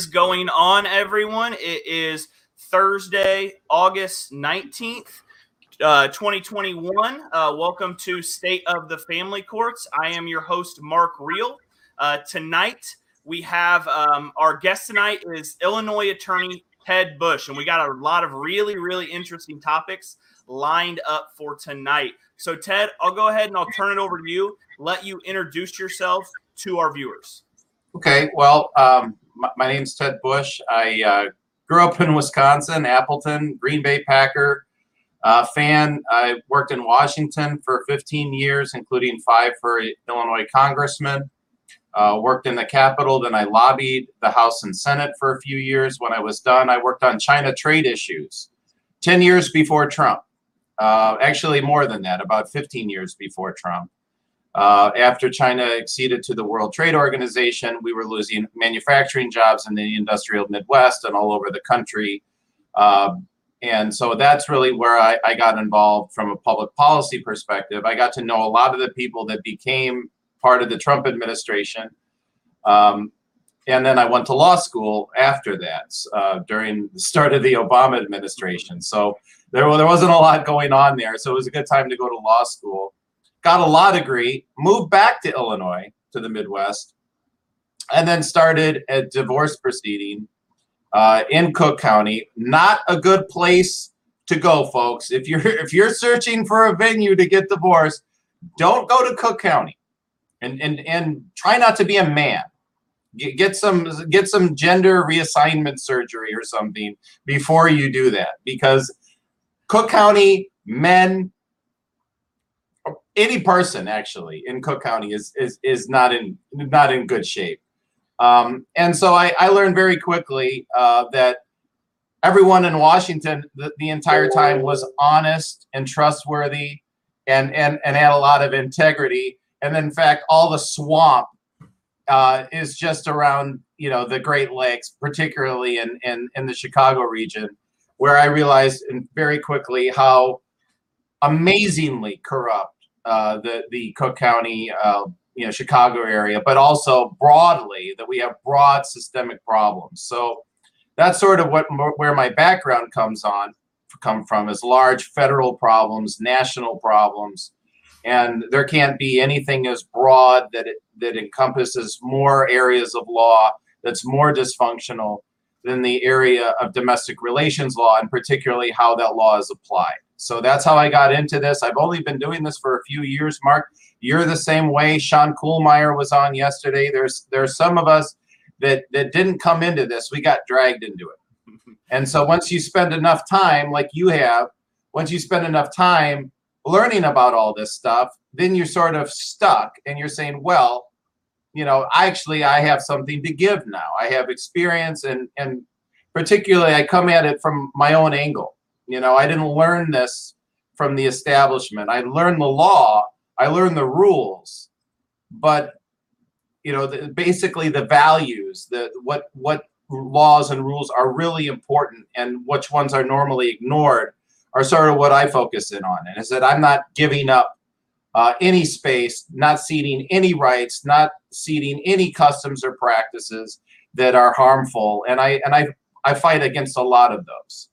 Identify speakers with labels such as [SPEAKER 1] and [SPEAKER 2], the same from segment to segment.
[SPEAKER 1] Is going on, everyone? It is Thursday, August 19th, uh, 2021. Uh, welcome to State of the Family Courts. I am your host, Mark Real. Uh, tonight, we have um, our guest tonight is Illinois attorney Ted Bush, and we got a lot of really, really interesting topics lined up for tonight. So, Ted, I'll go ahead and I'll turn it over to you. Let you introduce yourself to our viewers.
[SPEAKER 2] Okay, well, um, my, my name's Ted Bush. I uh, grew up in Wisconsin, Appleton, Green Bay Packer uh, fan. I worked in Washington for 15 years, including five for Illinois congressman. Uh, worked in the Capitol, then I lobbied the House and Senate for a few years. When I was done, I worked on China trade issues 10 years before Trump. Uh, actually, more than that, about 15 years before Trump. Uh, after China acceded to the World Trade Organization, we were losing manufacturing jobs in the industrial Midwest and all over the country. Uh, and so that's really where I, I, got involved from a public policy perspective. I got to know a lot of the people that became part of the Trump administration. Um, and then I went to law school after that uh, during the start of the Obama administration. So there, there wasn't a lot going on there. So it was a good time to go to law school got a law degree, moved back to Illinois to the Midwest, and then started a divorce proceeding uh, in Cook County. Not a good place to go, folks. If you're if you're searching for a venue to get divorced, don't go to Cook County, and and and try not to be a man. Get, get some get some gender reassignment surgery or something before you do that, because Cook County men any person actually in Cook County is is is not in not in good shape. Um, and so I, I learned very quickly uh, that everyone in Washington the, the entire time was honest and trustworthy and, and, and had a lot of integrity. And in fact, all the swamp uh, is just around, you know, the Great Lakes, particularly in, in, in the Chicago region, where I realized very quickly how amazingly corrupt uh, the the Cook County, uh, you know, Chicago area, but also broadly that we have broad systemic problems. So that's sort of what where my background comes on come from is large federal problems, national problems, and there can't be anything as broad that it that encompasses more areas of law that's more dysfunctional than the area of domestic relations law and particularly how that law is applied. So that's how I got into this. I've only been doing this for a few years, Mark. You're the same way. Sean Kuhlmeyer was on yesterday. There's there's some of us that that didn't come into this. We got dragged into it. And so once you spend enough time, like you have, once you spend enough time learning about all this stuff, then you're sort of stuck and you're saying, well, you know, actually I have something to give now. I have experience and and particularly I come at it from my own angle. You know, I didn't learn this from the establishment. I learned the law, I learned the rules, but you know, the, basically the values, the what what laws and rules are really important and which ones are normally ignored are sort of what I focus in on. And is that I'm not giving up uh, any space, not ceding any rights, not ceding any customs or practices that are harmful. And I and I I fight against a lot of those.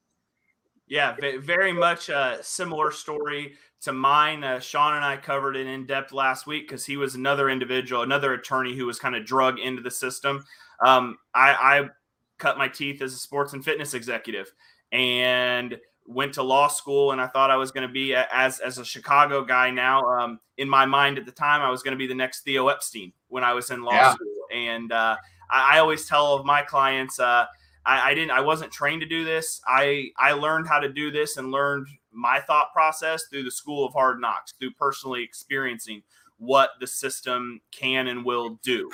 [SPEAKER 1] Yeah, very much a similar story to mine. Uh, Sean and I covered it in depth last week because he was another individual, another attorney who was kind of drug into the system. Um, I, I cut my teeth as a sports and fitness executive and went to law school and I thought I was going to be as as a Chicago guy now um, in my mind at the time I was going to be the next Theo Epstein when I was in law yeah. school and uh, I, I, always tell of my clients uh, I, I didn't I wasn't trained to do this. I I learned how to do this and learned my thought process through the school of hard knocks, through personally experiencing what the system can and will do.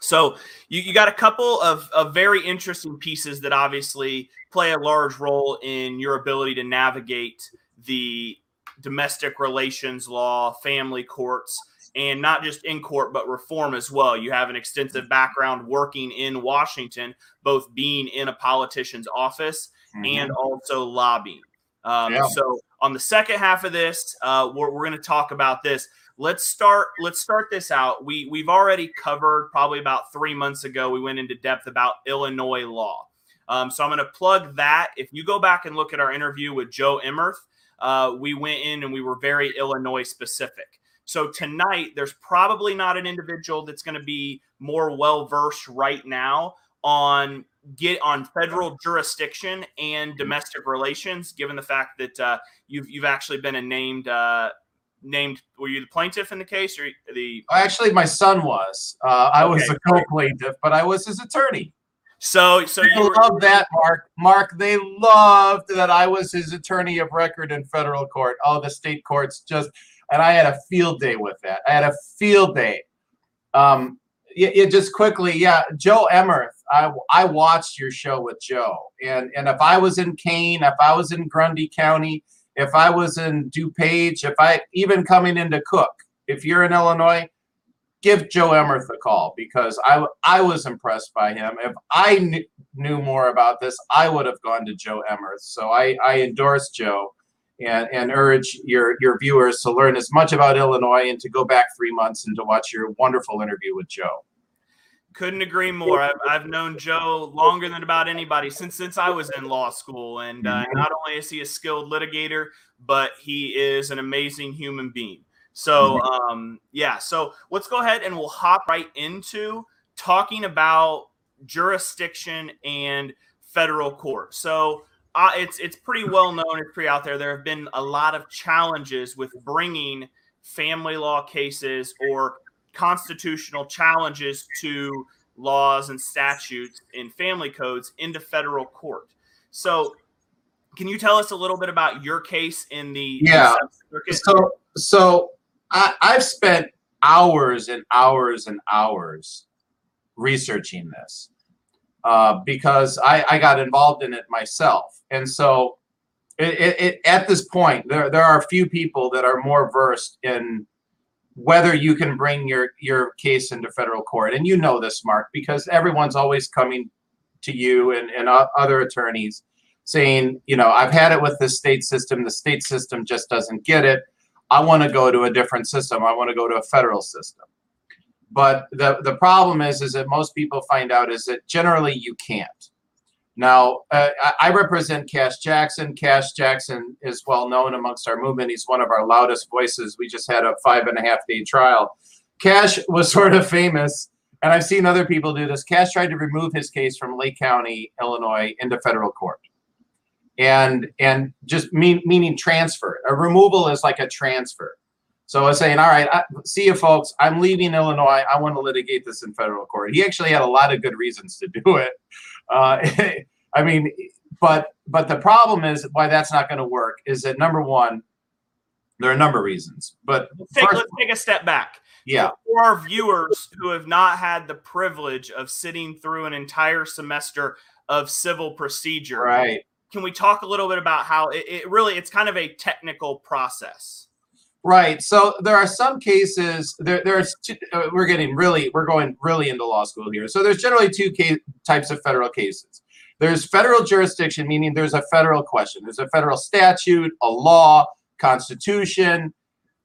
[SPEAKER 1] So you, you got a couple of, of very interesting pieces that obviously play a large role in your ability to navigate the domestic relations law, family courts, and not just in court, but reform as well. You have an extensive background working in Washington, both being in a politician's office mm-hmm. and also lobbying. Um, yeah. So on the second half of this, uh, we're, we're going to talk about this. Let's start. Let's start this out. We we've already covered probably about three months ago. We went into depth about Illinois law. Um, so I'm going to plug that. If you go back and look at our interview with Joe Emmerth, we went in and we were very Illinois specific. So tonight, there's probably not an individual that's going to be more well versed right now on get on federal jurisdiction and domestic relations, given the fact that uh, you've you've actually been a named uh, named. Were you the plaintiff in the case, or the?
[SPEAKER 2] Actually, my son was. Uh, I okay. was the co-plaintiff, but I was his attorney.
[SPEAKER 1] So, so
[SPEAKER 2] they you love that, Mark. Mark, they loved that I was his attorney of record in federal court. Oh, the state courts just, and I had a field day with that. I had a field day. Um, it, just quickly, yeah, Joe Emmerth. I, I watched your show with Joe, and and if I was in Kane, if I was in Grundy County, if I was in DuPage, if I even coming into Cook, if you're in Illinois, give Joe Emmerth a call because I I was impressed by him. If I kn- knew more about this, I would have gone to Joe Emmerth. So I I endorse Joe and, and urge your, your viewers to learn as much about Illinois and to go back three months and to watch your wonderful interview with Joe.
[SPEAKER 1] Couldn't agree more. I've, I've known Joe longer than about anybody since since I was in law school, and uh, mm-hmm. not only is he a skilled litigator, but he is an amazing human being. So, mm-hmm. um, yeah. So let's go ahead and we'll hop right into talking about jurisdiction and federal court. So uh, it's it's pretty well known. It's pretty out there. There have been a lot of challenges with bringing family law cases or constitutional challenges to laws and statutes in family codes into federal court. So, can you tell us a little bit about your case in the
[SPEAKER 2] yeah? So, so I, I've spent hours and hours and hours researching this uh, because I, I got involved in it myself. And so it, it, it, at this point, there, there are a few people that are more versed in whether you can bring your, your case into federal court. And you know this, Mark, because everyone's always coming to you and, and other attorneys saying, you know, I've had it with the state system. The state system just doesn't get it. I want to go to a different system. I want to go to a federal system. But the, the problem is, is that most people find out is that generally you can't. Now, uh, I represent Cash Jackson. Cash Jackson is well known amongst our movement. He's one of our loudest voices. We just had a five and a half day trial. Cash was sort of famous, and I've seen other people do this. Cash tried to remove his case from Lake County, Illinois, into federal court, and and just mean, meaning transfer. A removal is like a transfer. So I was saying, all right, I, see you folks. I'm leaving Illinois. I want to litigate this in federal court. He actually had a lot of good reasons to do it. Uh, I mean, but but the problem is why that's not going to work is that number one, there are a number of reasons. But
[SPEAKER 1] let's take, let let's take a step back.
[SPEAKER 2] Yeah.
[SPEAKER 1] For our viewers who have not had the privilege of sitting through an entire semester of civil procedure,
[SPEAKER 2] right?
[SPEAKER 1] Can we talk a little bit about how it, it really it's kind of a technical process?
[SPEAKER 2] Right. So there are some cases. There, there's. Two, uh, we're getting really. We're going really into law school here. So there's generally two case, types of federal cases. There's federal jurisdiction, meaning there's a federal question. There's a federal statute, a law, constitution,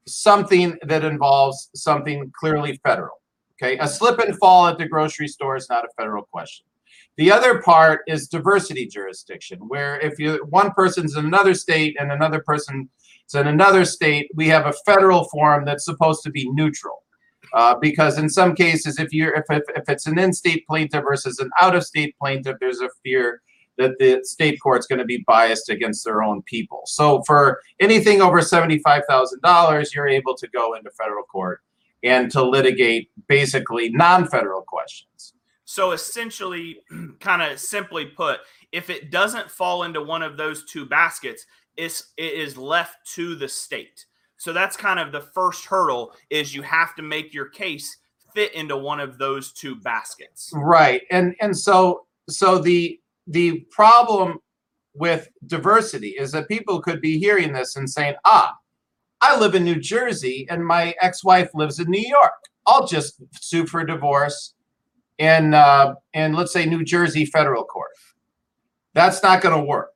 [SPEAKER 2] something that involves something clearly federal. Okay. A slip and fall at the grocery store is not a federal question. The other part is diversity jurisdiction, where if you one person's in another state and another person so in another state, we have a federal forum that's supposed to be neutral. Uh, because in some cases, if you're if, if, if it's an in-state plaintiff versus an out-of-state plaintiff, there's a fear that the state court's going to be biased against their own people. So for anything over seventy-five thousand dollars, you're able to go into federal court and to litigate basically non-federal questions.
[SPEAKER 1] So essentially, kind of simply put, if it doesn't fall into one of those two baskets, is it is left to the state. So that's kind of the first hurdle is you have to make your case fit into one of those two baskets.
[SPEAKER 2] Right. And and so so the the problem with diversity is that people could be hearing this and saying, "Ah, I live in New Jersey and my ex-wife lives in New York. I'll just sue for divorce in uh, in let's say New Jersey federal court." That's not going to work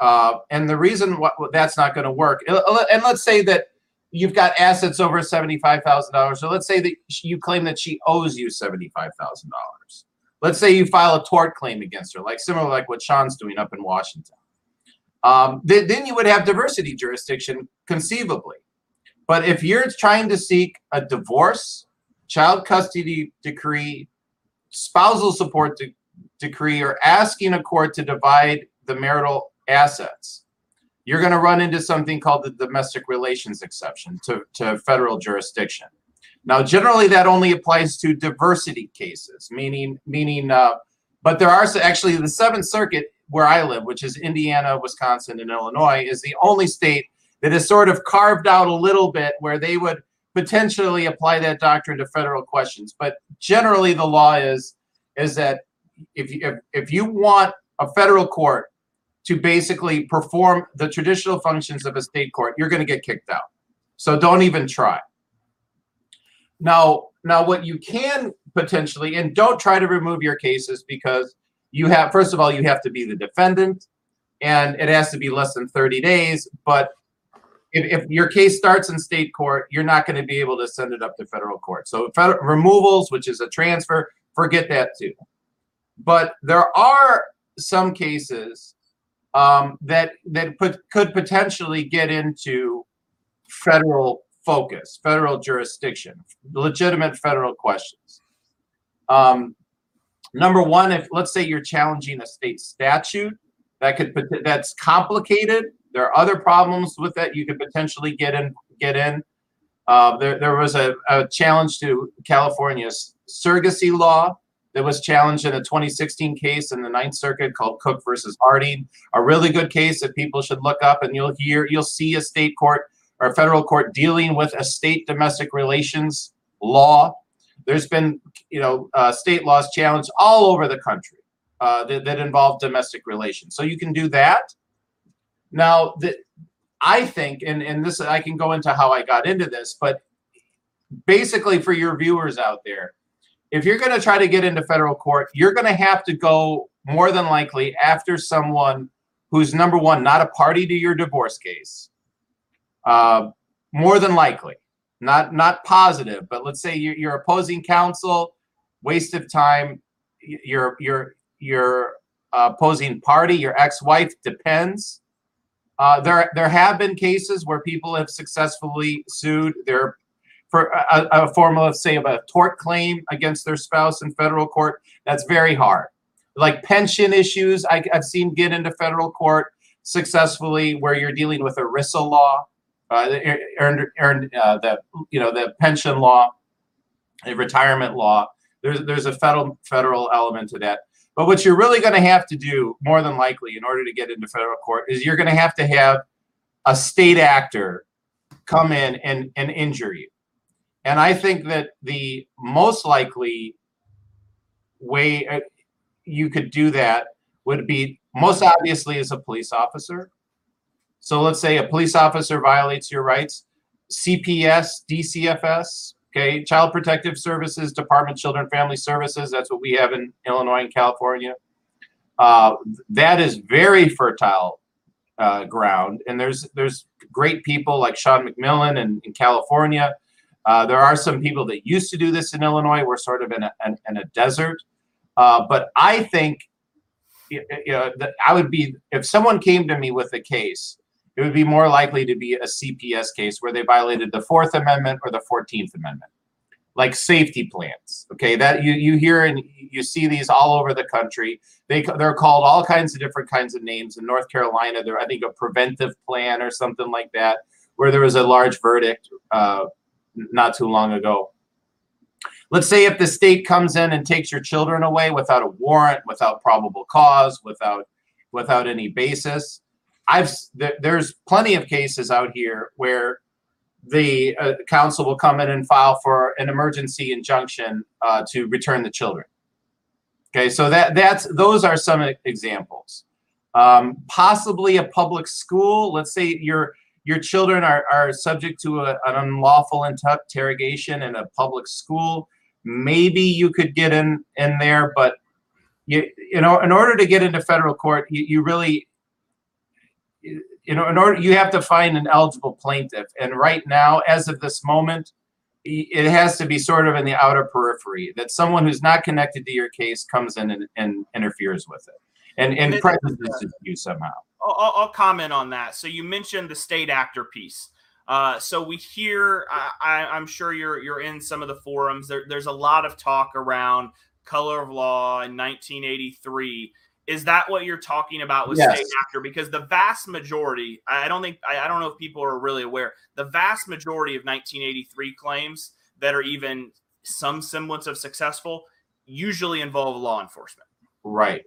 [SPEAKER 2] Uh, and the reason what that's not going to work, and let's say that you've got assets over seventy-five thousand dollars. So let's say that you claim that she owes you seventy-five thousand dollars. Let's say you file a tort claim against her, like similar like what Sean's doing up in Washington. Um, then, then you would have diversity jurisdiction conceivably. But if you're trying to seek a divorce, child custody decree, spousal support de- decree, or asking a court to divide the marital assets, you're going to run into something called the domestic relations exception to, to federal jurisdiction. Now, generally, that only applies to diversity cases, meaning, meaning, uh, but there are actually the Seventh Circuit where I live, which is Indiana, Wisconsin, and Illinois, is the only state that is sort of carved out a little bit where they would potentially apply that doctrine to federal questions. But generally, the law is is that if you, if, if you want a federal court to basically perform the traditional functions of a state court, you're going to get kicked out. So don't even try. Now, now what you can potentially, and don't try to remove your cases because you have, first of all, you have to be the defendant and it has to be less than 30 days. But if, if your case starts in state court, you're not going to be able to send it up to federal court. So federal removals, which is a transfer, forget that too. But there are some cases um, that that put, could potentially get into federal focus, federal jurisdiction, legitimate federal questions. Um, number one, if let's say you're challenging a state statute, that could that's complicated. There are other problems with that you could potentially get in. Get in. Uh, there, there was a, a challenge to California's surrogacy law that was challenged in a 2016 case in the Ninth Circuit called Cook versus Harding. A really good case that people should look up, and you'll hear you'll see a state court or a federal court dealing with a state domestic relations law. There's been you know uh, state laws challenged all over the country uh, that, that involve domestic relations. So you can do that. Now, the, I think, and, and this I can go into how I got into this, but basically for your viewers out there, if you're going to try to get into federal court, you're going to have to go more than likely after someone who's number one, not a party to your divorce case. Uh, more than likely, not not positive, but let's say you're, you're opposing counsel, waste of time. Your your your opposing party, your ex-wife, depends. Uh, there there have been cases where people have successfully sued their for a, a form of say of a tort claim against their spouse in federal court. That's very hard. Like pension issues, I, I've seen get into federal court successfully where you're dealing with a ERISA law, uh, earned, earned uh, the you know the pension law, the retirement law. There's there's a federal federal element to that. But what you're really going to have to do, more than likely, in order to get into federal court, is you're going to have to have a state actor come in and, and injure you. And I think that the most likely way uh, you could do that would be most obviously as a police officer. So let's say a police officer violates your rights, CPS, DCFS, okay, Child Protective Services, Department Children Family Services, that's what we have in Illinois and California. Uh, that is very fertile uh, ground, and there's there's great people like Sean McMillan in, in California uh, there are some people that used to do this in Illinois. We're sort of in a, in, in a desert. Uh, but I think you know, that I would be, if someone came to me with a case, it would be more likely to be a CPS case where they violated the Fourth Amendment or the 14th Amendment, like safety plans. Okay, that you, you hear and you see these all over the country. They, they're called all kinds of different kinds of names. In North Carolina, they're, I think, a preventive plan or something like that, where there was a large verdict. Uh, not too long ago. Let's say if the state comes in and takes your children away without a warrant, without probable cause, without without any basis. I've there's plenty of cases out here where the uh, council will come in and file for an emergency injunction uh, to return the children. Okay, so that that's those are some examples. Um, possibly a public school. Let's say you're your children are, are subject to a, an unlawful interrogation in a public school, maybe you could get in in there, but you you know in order to get into federal court, you, you really you know, in order you have to find an eligible plaintiff, and right now, as of this moment, it has to be sort of in the outer periphery that someone who's not connected to your case comes in and, and interferes with it and and prejudices you somehow.
[SPEAKER 1] I'll, I'll, comment on that. So you mentioned the state actor piece. Uh, so we hear, I, am sure you're you're in some of the forums. There, there's a lot of talk around color of law in 1983 is that what you're talking about with yes. state actor? Because the vast majority, I don't think, I, I don't know if people are really aware, the vast majority of 1983 claims that are even some semblance of successful usually involve law enforcement.
[SPEAKER 2] Right.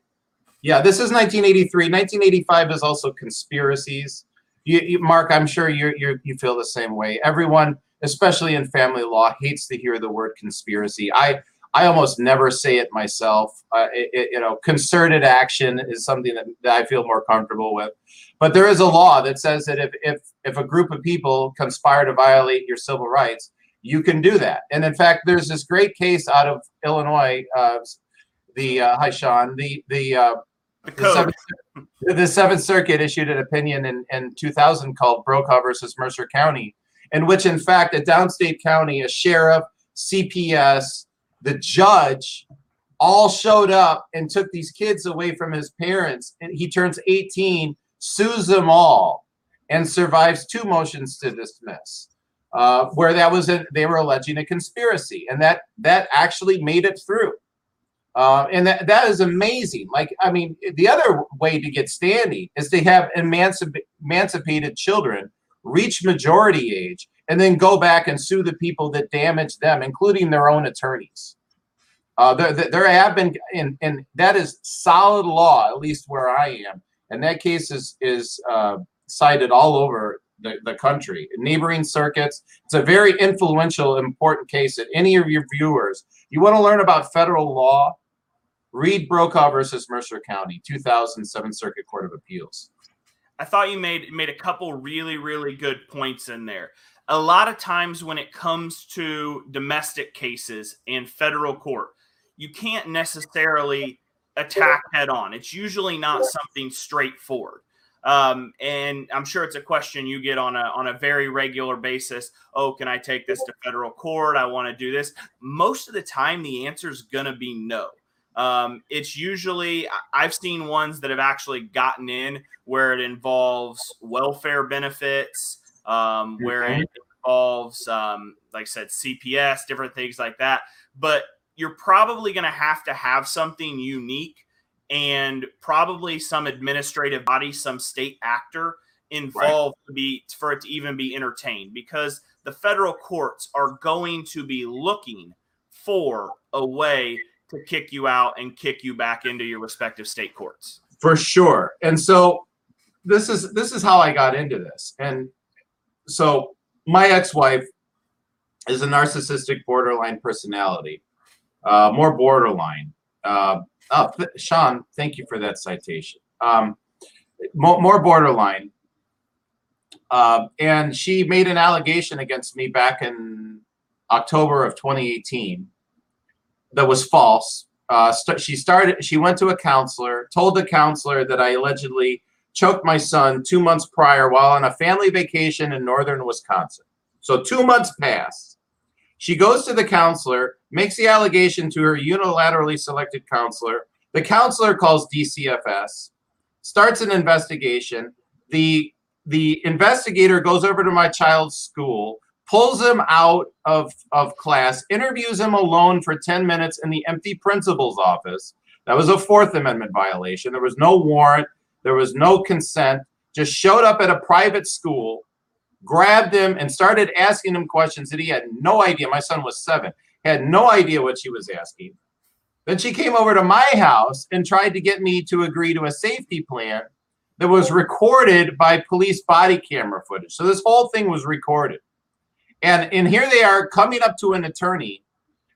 [SPEAKER 2] Yeah, this is 1983. 1985 is also conspiracies. You, you, Mark, I'm sure you you you feel the same way. Everyone, especially in family law, hates to hear the word conspiracy. I I almost never say it myself. Uh, it, it, you know, concerted action is something that, that, I feel more comfortable with. But there is a law that says that if, if if a group of people conspire to violate your civil rights, you can do that. And in fact, there's this great case out of Illinois. Uh, the uh, hi Sean, the the uh, the, the, seventh, the, Seventh, Circuit issued an opinion in, in 2000 called Brokaw versus Mercer County, in which, in fact, a downstate county, a sheriff, CPS, the judge all showed up and took these kids away from his parents. And he turns 18, sues them all, and survives two motions to dismiss. Uh, where that was a, they were alleging a conspiracy, and that that actually made it through. Uh, and that, that is amazing. Like, I mean, the other way to get standing is to have emancip- emancipated children reach majority age and then go back and sue the people that damaged them, including their own attorneys. Uh, there, there have been, and, and that is solid law, at least where I am. And that case is, is uh, cited all over the, the country, neighboring circuits. It's a very influential, important case that any of your viewers, you want to learn about federal law, read Brokaw versus Mercer County, 2007 Circuit Court of Appeals.
[SPEAKER 1] I thought you made made a couple really really good points in there a lot of times when it comes to domestic cases in federal court, you can't necessarily attack head on. It's usually not something straightforward. Um, and I'm sure it's a question you get on a on a very regular basis. Oh, can I take this to federal court? I want to do this. Most of the time, the answer is going to be no. Um, it's usually I've seen ones that have actually gotten in where it involves welfare benefits, um, where it involves, um, like I said, CPS, different things like that. But you're probably going to have to have something unique and probably some administrative body, some state actor involved right. to be for it to even be entertained because the federal courts are going to be looking for a way to kick you out and kick you back into your respective state courts.
[SPEAKER 2] For sure. And so this is this is how I got into this. And so my ex-wife is a narcissistic borderline personality, uh, more borderline. Uh, oh, Sean, thank you for that citation. Um, more borderline. Uh, and she made an allegation against me back in October of 2018 that was false. Uh, st- she started. She went to a counselor, told the counselor that I allegedly choked my son two months prior while on a family vacation in northern Wisconsin. So two months pass. She goes to the counselor, makes the allegation to her unilaterally selected counselor. The counselor calls DCFS, starts an investigation. The the investigator goes over to my child's school, pulls him out of, of class, interviews him alone for 10 minutes in the empty principal's office. That was a Fourth Amendment violation. There was no warrant. There was no consent, just showed up at a private school, grabbed him, and started asking him questions that he had no idea. My son was seven, had no idea what she was asking. Then she came over to my house and tried to get me to agree to a safety plan that was recorded by police body camera footage. So this whole thing was recorded. And, and here they are coming up to an attorney.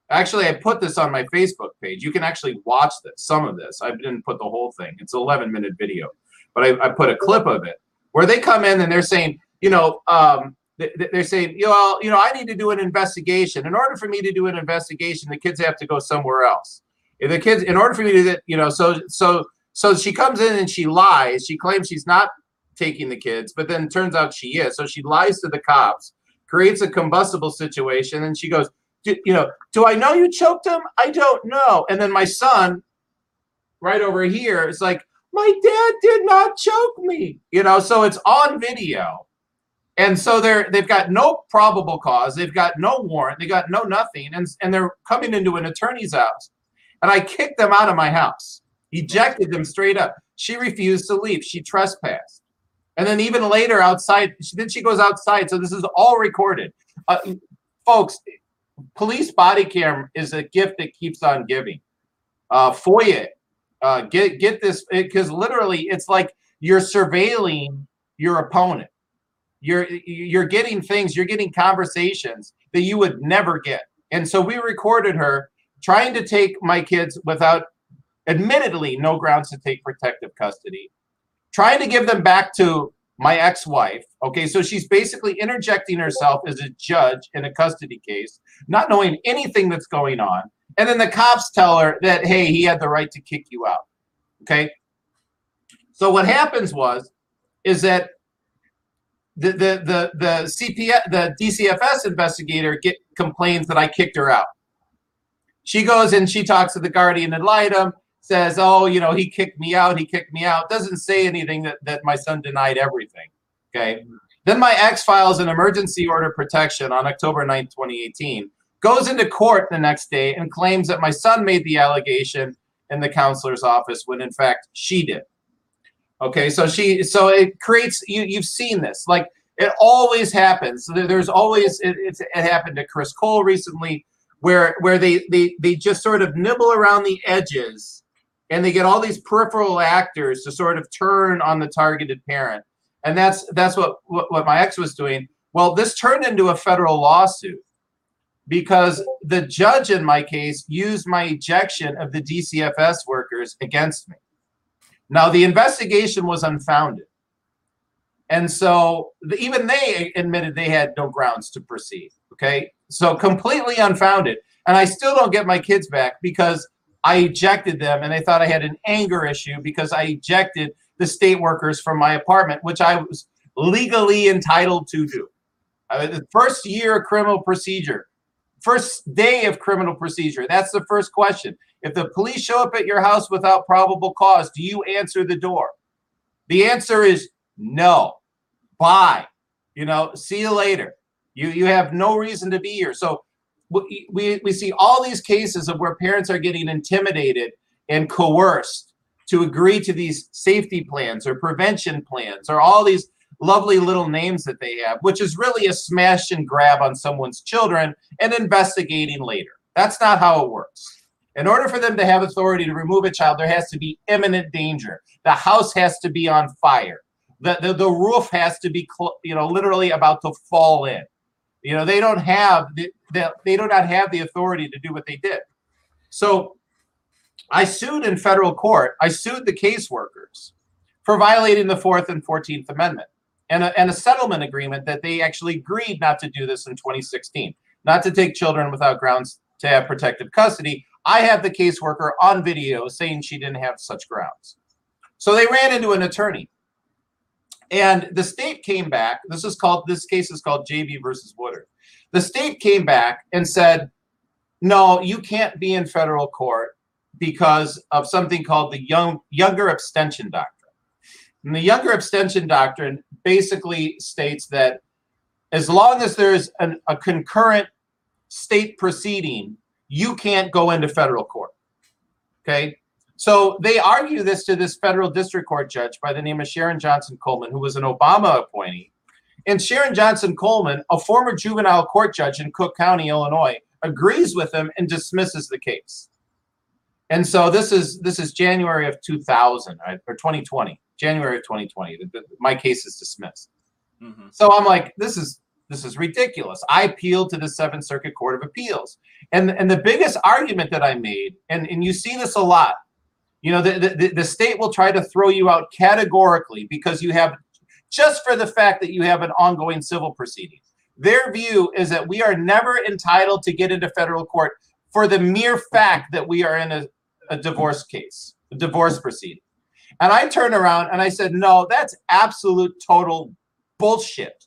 [SPEAKER 2] Actually, I put this on my Facebook page. You can actually watch this, some of this. I didn't put the whole thing. It's an 11 minute video but I, I put a clip of it where they come in and they're saying, you know, um, they're saying, you know, you know, I need to do an investigation. In order for me to do an investigation, the kids have to go somewhere else. If the kids, in order for me to, you know, so so so she comes in and she lies. She claims she's not taking the kids, but then turns out she is. So she lies to the cops, creates a combustible situation, and she goes, you know, do I know you choked him? I don't know. And then my son, right over here, is like, my dad did not choke me. You know, so it's on video. And so they're they've got no probable cause, they've got no warrant, they got no nothing, and and they're coming into an attorney's house. And I kicked them out of my house, ejected them straight up. She refused to leave. She trespassed. And then even later outside, then she goes outside. So this is all recorded. Uh, folks, police body cam is a gift that keeps on giving. Uh, FOIA, uh, get get this because literally it's like you're surveilling your opponent. You're you're getting things, you're getting conversations that you would never get. And so we recorded her trying to take my kids without, admittedly, no grounds to take protective custody trying to give them back to my ex-wife. Okay, so she's basically interjecting herself as a judge in a custody case, not knowing anything that's going on. And then the cops tell her that hey, he had the right to kick you out. Okay. So what happens was is that the the the the CPS the DCFS investigator get complains that I kicked her out. She goes and she talks to the guardian ad litem says, oh, you know, he kicked me out, he kicked me out, doesn't say anything that, that my son denied everything. Okay. Then my ex files an emergency order protection on October 9th, 2018, goes into court the next day and claims that my son made the allegation in the counselor's office when in fact she did. Okay, so she so it creates you you've seen this like it always happens. There's always it, it happened to Chris Cole recently where where they they they just sort of nibble around the edges and they get all these peripheral actors to sort of turn on the targeted parent. And that's that's what, what what, my ex was doing. Well this turned into a federal lawsuit because the judge in my case used my ejection of the dcfs workers against me. Now the investigation was unfounded. And so even they admitted they had no grounds to proceed okay? So completely unfounded. And i still don't get my kids back because I ejected them and they thought I had an anger issue because I ejected the state workers from my apartment, which I was legally entitled to do. Uh, the first year of criminal procedure, first day of criminal procedure. That's the first question. If the police show up at your house without probable cause, do you answer the door? The answer is no. Bye. You know, see you later. You you have no reason to be here. So we, we see all these cases of where parents are getting intimidated and coerced to agree to these safety plans or prevention plans or all these lovely little names that they have, which is really a smash and grab on someone's children and investigating later. That's not how it works. In order for them to have authority to remove a child, there has to be imminent danger. The house has to be on fire. The, the, the roof has to be, you know, literally about to fall in. You know, they don't have they do not have the authority to do what they did. So I sued in federal court. I sued the caseworkers for violating the Fourth and Fourteenth Amendment and a, and a settlement agreement that they actually agreed not to do this in 2016, not to take children without grounds to have protective custody. I have the caseworker on video saying she didn't have such grounds. So they ran into an attorney. And the state came back. This is called this case is called JB versus Woodard. The state came back and said, "No, you can't be in federal court because of something called the young younger abstention doctrine." And the younger abstention doctrine basically states that as long as there's an, a concurrent state proceeding, you can't go into federal court. Okay. So they argue this to this federal district court judge by the name of Sharon Johnson Coleman, who was an Obama appointee. And Sharon Johnson Coleman, a former juvenile court judge in Cook County, Illinois, agrees with him and dismisses the case. And so this is this is January of 2000 right, or 2020, January of 2020. The, the, my case is dismissed. Mm-hmm. So I'm like, this is this is ridiculous. I appealed to the Seventh Circuit Court of Appeals, and and the biggest argument that I made, and and you see this a lot you know, the, the, the state will try to throw you out categorically because you have just for the fact that you have an ongoing civil proceeding. Their view is that we are never entitled to get into federal court for the mere fact that we are in a, a divorce case, a divorce proceeding. And I turned around and I said, no, that's absolute total bullshit.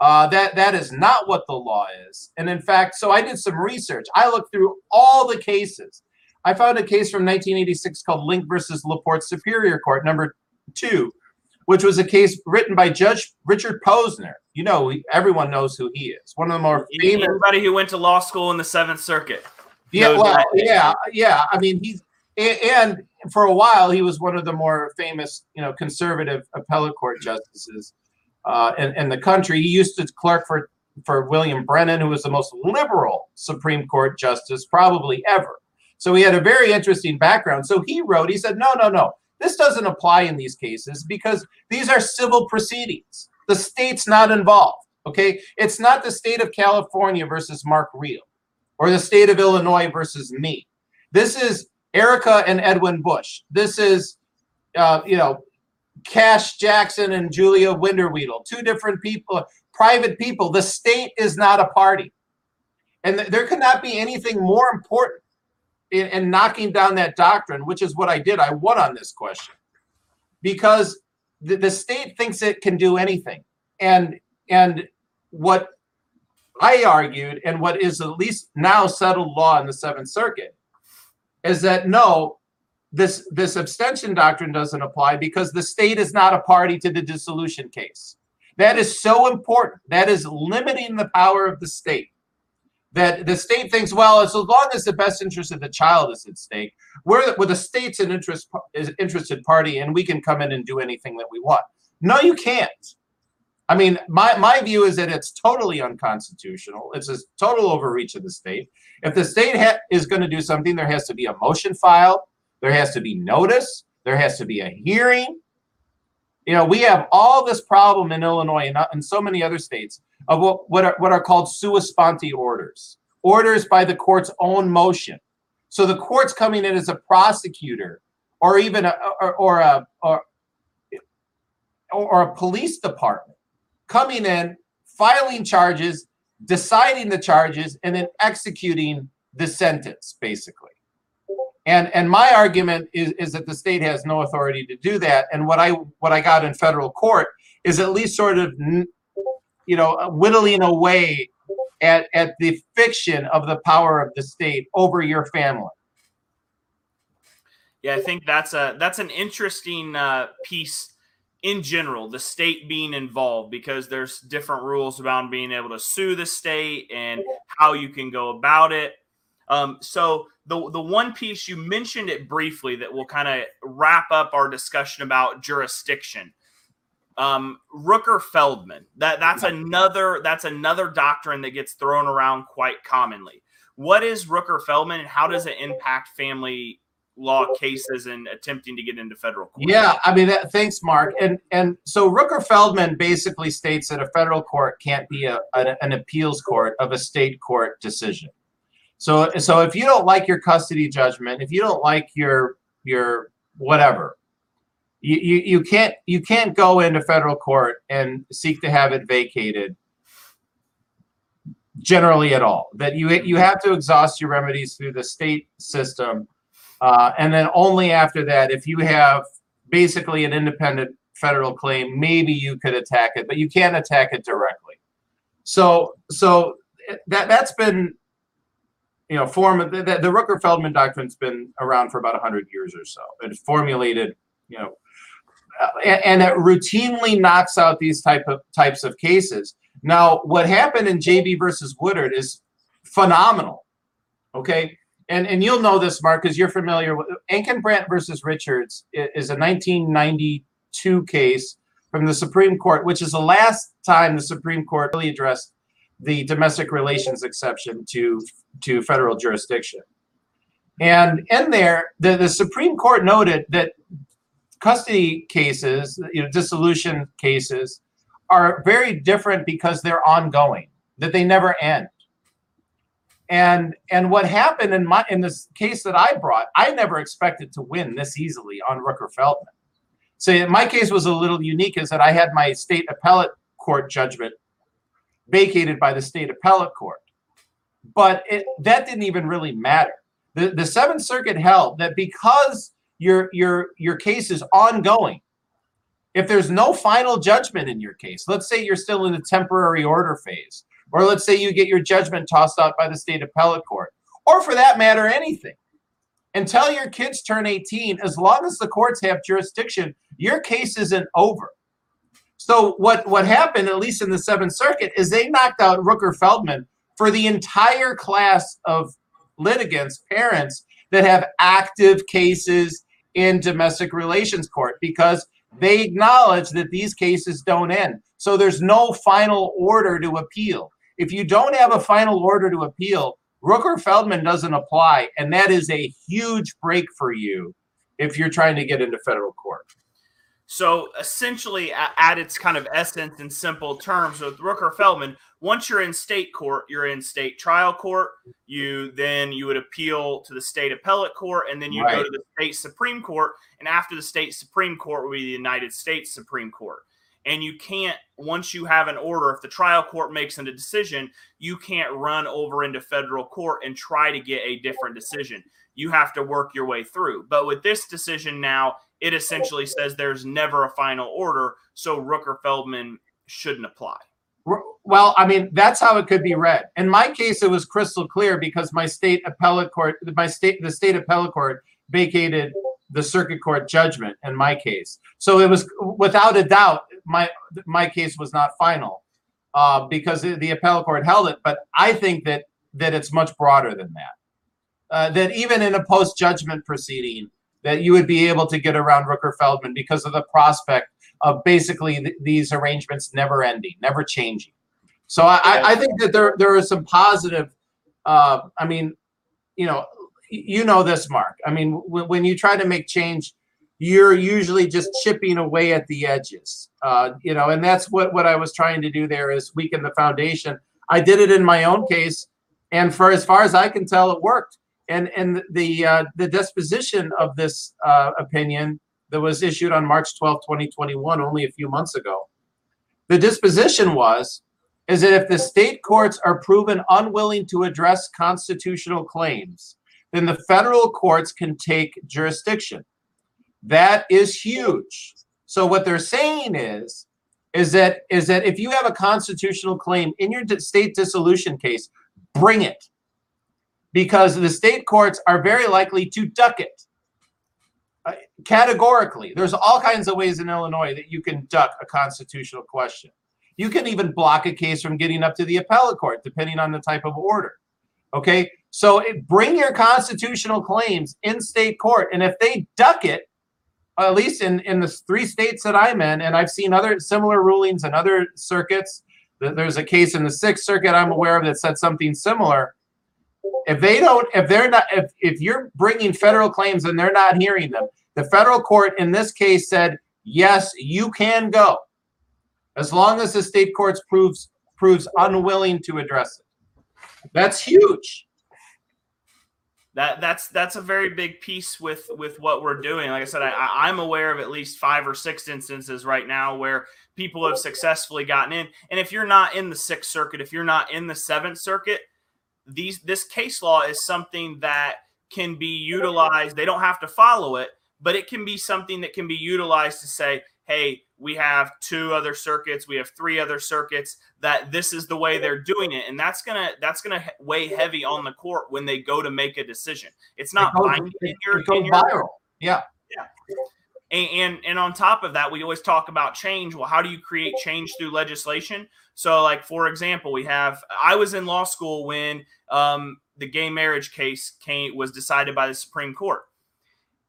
[SPEAKER 2] Uh, that that is not what the law is. And in fact, so I did some research. I looked through all the cases. I found a case from 1986 called Lynk versus LaPorte Superior Court, number two, which was a case written by Judge Richard Posner. You know, everyone knows who he is. One of the more famous.
[SPEAKER 1] Anybody who went to law school in the Seventh Circuit.
[SPEAKER 2] Yeah, well, yeah, yeah. I mean, he's and for a while he was one of the more famous, you know, conservative appellate court justices uh, in, in the country. He used to clerk for for William Brennan, who was the most liberal Supreme Court justice probably ever. So he had a very interesting background. So he wrote, he said, no, no, no, this doesn't apply in these cases because these are civil proceedings. The state's not involved. Okay. It's not the state of California versus Mark Real or the state of Illinois versus me. This is Erica and Edwin Bush. This is, uh, you know, Cash Jackson and Julia Winterweedle, two different people, private people. The state is not a party. And th- there could not be anything more important in knocking down that doctrine, which is what I did. I won on this question because the, the state thinks it can do anything. And and what I argued, and what is at least now settled law in the Seventh Circuit, is that no, this this abstention doctrine doesn't apply because the state is not a party to the dissolution case. That is so important. That is limiting the power of the state. That the state thinks, well, as long as the best interest of the child is at stake, we're, we're the state's an interest is interested party, and we can come in and do anything that we want. No, you can't. I mean, my, my view is that it's totally unconstitutional. It's a total overreach of the state. If the state ha- is going to do something, there has to be a motion filed there has to be notice. There has to be a hearing. You know, we have all this problem in Illinois and uh, in so many other states of what, what, are, what are called sua sponte orders, orders by the court's own motion. So the court's coming in as a prosecutor or even a, or, or a or, or a police department coming in, filing charges, deciding the charges, and then executing the sentence, basically. And and my argument is, is that the state has no authority to do that. And what I what I got in federal court is at least sort of you know whittling away at, at the fiction of the power of the state over your family.
[SPEAKER 1] Yeah, I think that's a that's an interesting uh, piece in general. The state being involved because there's different rules about being able to sue the state and how you can go about it. Um, so the the one piece you mentioned it briefly that will kind of wrap up our discussion about jurisdiction. Um, Rooker Feldman. That that's another that's another doctrine that gets thrown around quite commonly. What is Rooker Feldman and how does it impact family law cases and attempting to get into federal court?
[SPEAKER 2] Yeah, I mean, that, thanks, Mark. And and so Rooker Feldman basically states that a federal court can't be a, a, an appeals court of a state court decision. So so if you don't like your custody judgment, if you don't like your your whatever, you, you, you can't you can't go into federal court and seek to have it vacated generally at all. That you you have to exhaust your remedies through the state system, uh, and then only after that, if you have basically an independent federal claim, maybe you could attack it, but you can't attack it directly. So so that that's been you know, form the, the, Rooker Feldman doctrine's been around for about 100 years or so. It's formulated, you know, and, it routinely knocks out these type of types of cases. Now, what happened in JB versus Woodard is phenomenal. Okay. And, and you'll know this, Mark, because you're familiar with Ankenbrandt versus Richards is a 1992 case from the Supreme Court, which is the last time the Supreme Court really addressed the domestic relations exception to to federal jurisdiction. And in there, the, the Supreme Court noted that custody cases, you know, dissolution cases, are very different because they're ongoing, that they never end. And and what happened in my in this case that I brought, I never expected to win this easily on Rooker Feldman. So my case was a little unique, is that I had my state appellate court judgment vacated by the state appellate court. But it, that didn't even really matter. The, the Seventh Circuit held that because your your your case is ongoing. If there's no final judgment in your case, let's say you're still in the temporary order phase, or let's say you get your judgment tossed out by the state appellate court, or for that matter, anything. Until your kids turn 18, as long as the courts have jurisdiction, your case isn't over. So what what happened, at least in the Seventh Circuit, is they knocked out Rooker Feldman for the entire class of litigants, parents that have active cases in domestic relations court because they acknowledge that these cases don't end. So there's no final order to appeal. If you don't have a final order to appeal, Rooker Feldman doesn't apply. And that is a huge break for you if you're trying to get into federal court.
[SPEAKER 1] So essentially, at its kind of essence and simple terms, with Rooker Feldman, once you're in state court, you're in state trial court. You then you would appeal to the state appellate court, and then you right. go to the state supreme court. And after the state supreme court will be the United States Supreme Court. And you can't once you have an order, if the trial court makes a decision, you can't run over into federal court and try to get a different decision. You have to work your way through. But with this decision now, it essentially says there's never a final order, so Rooker Feldman shouldn't apply.
[SPEAKER 2] Well, I mean, that's how it could be read. In my case, it was crystal clear because my state appellate court, my state, the state appellate court vacated the circuit court judgment in my case. So it was without a doubt my my case was not final uh, because the appellate court held it. But I think that that it's much broader than that. Uh, that even in a post judgment proceeding, that you would be able to get around Rooker Feldman because of the prospect of basically th- these arrangements never ending, never changing. So I, I, think that there there is some positive. Uh, I mean, you know, you know this, Mark. I mean, w- when you try to make change, you're usually just chipping away at the edges. Uh, you know, and that's what what I was trying to do there is weaken the foundation. I did it in my own case, and for as far as I can tell, it worked. And and the uh, the disposition of this uh, opinion that was issued on March 12, 2021, only a few months ago. The disposition was is that if the state courts are proven unwilling to address constitutional claims, then the federal courts can take jurisdiction. That is huge. So what they're saying is is that is that if you have a constitutional claim in your state dissolution case, bring it. Because the state courts are very likely to duck it. Uh, categorically, there's all kinds of ways in Illinois that you can duck a constitutional question. You can even block a case from getting up to the appellate court, depending on the type of order. Okay, so it, bring your constitutional claims in state court, and if they duck it, at least in in the three states that I'm in, and I've seen other similar rulings in other circuits. There's a case in the Sixth Circuit I'm aware of that said something similar. If they don't, if they're not, if if you're bringing federal claims and they're not hearing them, the federal court in this case said yes, you can go as long as the state courts proves proves unwilling to address it. That's huge.
[SPEAKER 1] That that's that's a very big piece with with what we're doing. Like I said, I, I'm aware of at least five or six instances right now where people have successfully gotten in. And if you're not in the Sixth Circuit, if you're not in the Seventh Circuit, these this case law is something that can be utilized. They don't have to follow it, but it can be something that can be utilized to say, hey, we have two other circuits, we have three other circuits that this is the way they're doing it, and that's gonna that's gonna weigh heavy on the court when they go to make a decision. It's not
[SPEAKER 2] it goes, binding it, in your, it in your viral. Yeah,
[SPEAKER 1] yeah. And, and and on top of that, we always talk about change. Well, how do you create change through legislation? So, like for example, we have I was in law school when um, the gay marriage case came was decided by the Supreme Court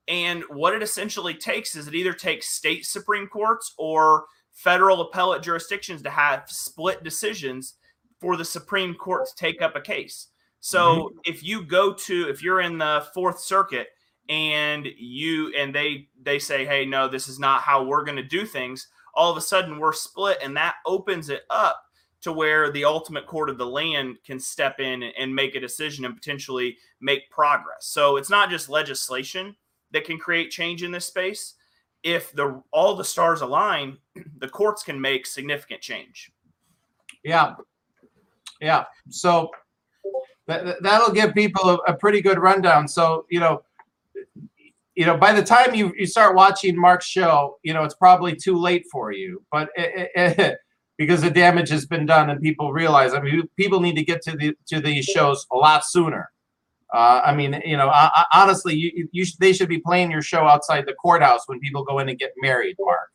[SPEAKER 1] and what it essentially takes is it either takes state Supreme Courts or federal appellate jurisdictions to have split decisions for the Supreme Court to take up a case. So mm-hmm. if you go to if you're in the Fourth Circuit and you and they they say, "Hey, no, this is not how we're going to do things," all of a sudden we're split, and that opens it up to where the ultimate court of the land can step in and make a decision and potentially make progress. So it's not just legislation that can create change in this space. If the all the stars align, the courts can make significant change.
[SPEAKER 2] Yeah, yeah. So that, that'll give people a, a pretty good rundown. So you know, you know, by the time you, you start watching Mark's show, you know, it's probably too late for you, but it, it, because the damage has been done and people realize, I mean, people need to get to the, to these shows a lot sooner. Uh, I mean, you know, I, I, honestly, you, you sh- they should be playing your show outside the courthouse when people go in and get married, Mark.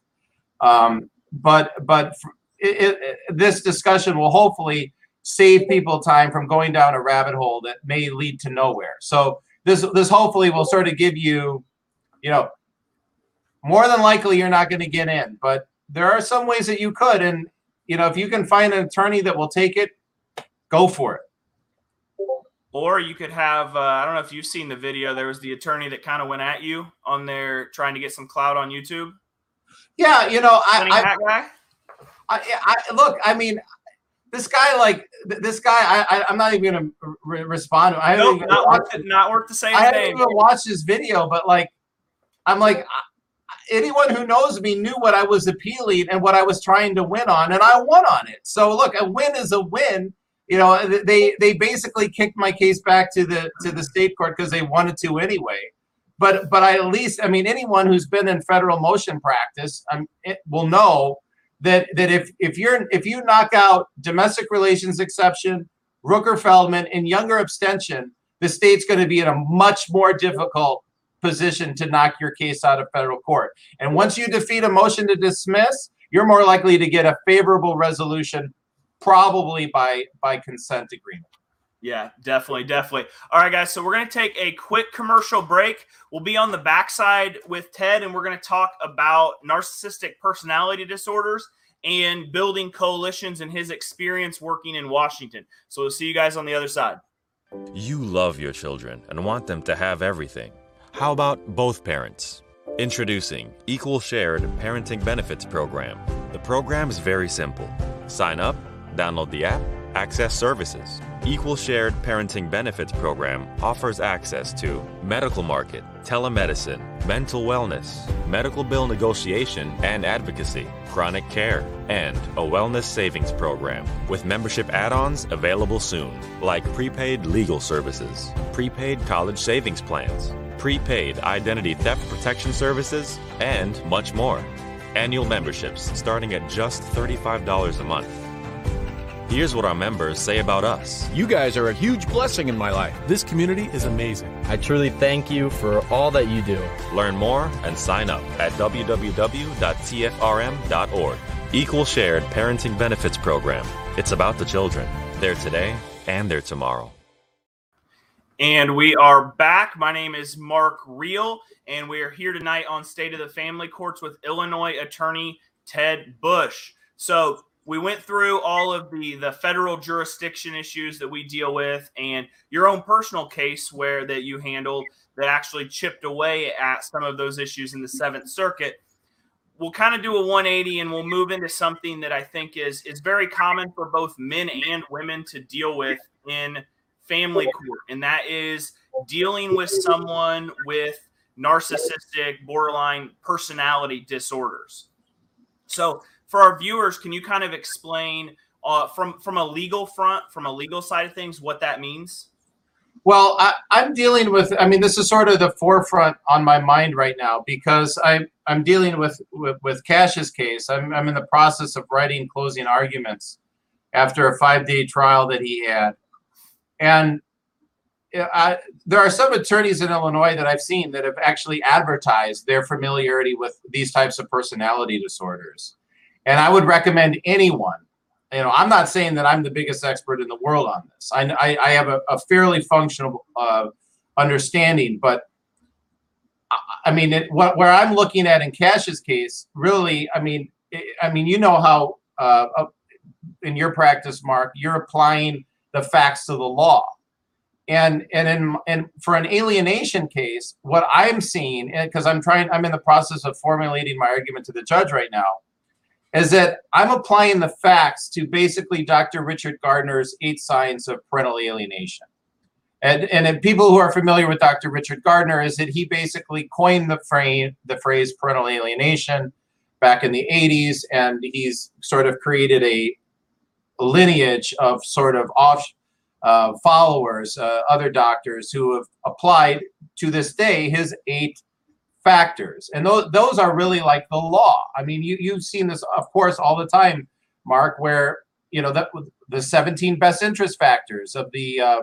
[SPEAKER 2] Um, but but it, it, this discussion will hopefully save people time from going down a rabbit hole that may lead to nowhere. So this this hopefully will sort of give you, you know, more than likely you're not going to get in, but there are some ways that you could, and you know, if you can find an attorney that will take it, go for it.
[SPEAKER 1] Or you could have, uh, I don't know if you've seen the video, there was the attorney that kind of went at you on there trying to get some clout on YouTube.
[SPEAKER 2] Yeah, you know, I, I, I, I, look, I mean, this guy, like this guy, I, I am not even gonna re- respond. I
[SPEAKER 1] nope, not worth it, not worth to say.
[SPEAKER 2] I haven't even watched this video, but like, I'm like, anyone who knows me knew what I was appealing and what I was trying to win on, and I won on it. So look, a win is a win. You know, they they basically kicked my case back to the to the state court because they wanted to anyway but but I at least I mean anyone who's been in federal motion practice um, will know that that if if you're if you knock out domestic relations exception, Rooker Feldman, and Younger abstention, the state's going to be in a much more difficult position to knock your case out of federal court. And once you defeat a motion to dismiss, you're more likely to get a favorable resolution, probably by by consent agreement.
[SPEAKER 1] Yeah, definitely, definitely. All right, guys. So we're going to take a quick commercial break. We'll be on the backside with Ted, and we're going to talk about narcissistic personality disorders and building coalitions and his experience working in Washington. So we'll see you guys on the other side.
[SPEAKER 3] You love your children and want them to have everything. How about both parents? Introducing Equal Shared Parenting Benefits Program. The program is very simple. Sign up, download the app, access services. Equal Shared Parenting Benefits Program offers access to medical market, telemedicine, mental wellness, medical bill negotiation and advocacy, chronic care, and a wellness savings program with membership add ons available soon, like prepaid legal services, prepaid college savings plans, prepaid identity theft protection services, and much more. Annual memberships starting at just $35 a month. Here's what our members say about us.
[SPEAKER 4] You guys are a huge blessing in my life. This community is amazing.
[SPEAKER 5] I truly thank you for all that you do.
[SPEAKER 3] Learn more and sign up at www.tfrm.org. Equal Shared Parenting Benefits Program. It's about the children. They're today and they're tomorrow.
[SPEAKER 1] And we are back. My name is Mark Reel, and we are here tonight on State of the Family Courts with Illinois attorney Ted Bush. So, we went through all of the the federal jurisdiction issues that we deal with and your own personal case where that you handled that actually chipped away at some of those issues in the seventh circuit. We'll kind of do a 180 and we'll move into something that i think is is very common for both men and women to deal with in family court and that is dealing with someone with narcissistic borderline personality disorders. So for our viewers, can you kind of explain uh, from from a legal front, from a legal side of things, what that means?
[SPEAKER 2] Well, I, am dealing with. I mean, this is sort of the forefront on my mind right now because I'm I'm dealing with with, with Cash's case. I'm I'm in the process of writing closing arguments after a five day trial that he had, and I, there are some attorneys in Illinois that I've seen that have actually advertised their familiarity with these types of personality disorders. And I would recommend anyone. You know, I'm not saying that I'm the biggest expert in the world on this. I, I, I have a, a, fairly functional uh, understanding, but I mean, it, what, where I'm looking at in Cash's case, really, I mean, it, I mean, you know how uh, in your practice, Mark, you're applying the facts to the law, and and in and for an alienation case, what I'm seeing, because I'm trying, I'm in the process of formulating my argument to the judge right now is that I'm applying the facts to basically Dr. Richard Gardner's eight signs of parental alienation. And, and people who are familiar with Dr. Richard Gardner is that he basically coined the phrase, the phrase parental alienation back in the 80s, and he's sort of created a lineage of sort of off uh, followers, uh, other doctors who have applied to this day his eight factors, and those those are really like the law. I mean, you you've seen this, of course, all the time, Mark, where you know that the 17 best interest factors of the uh,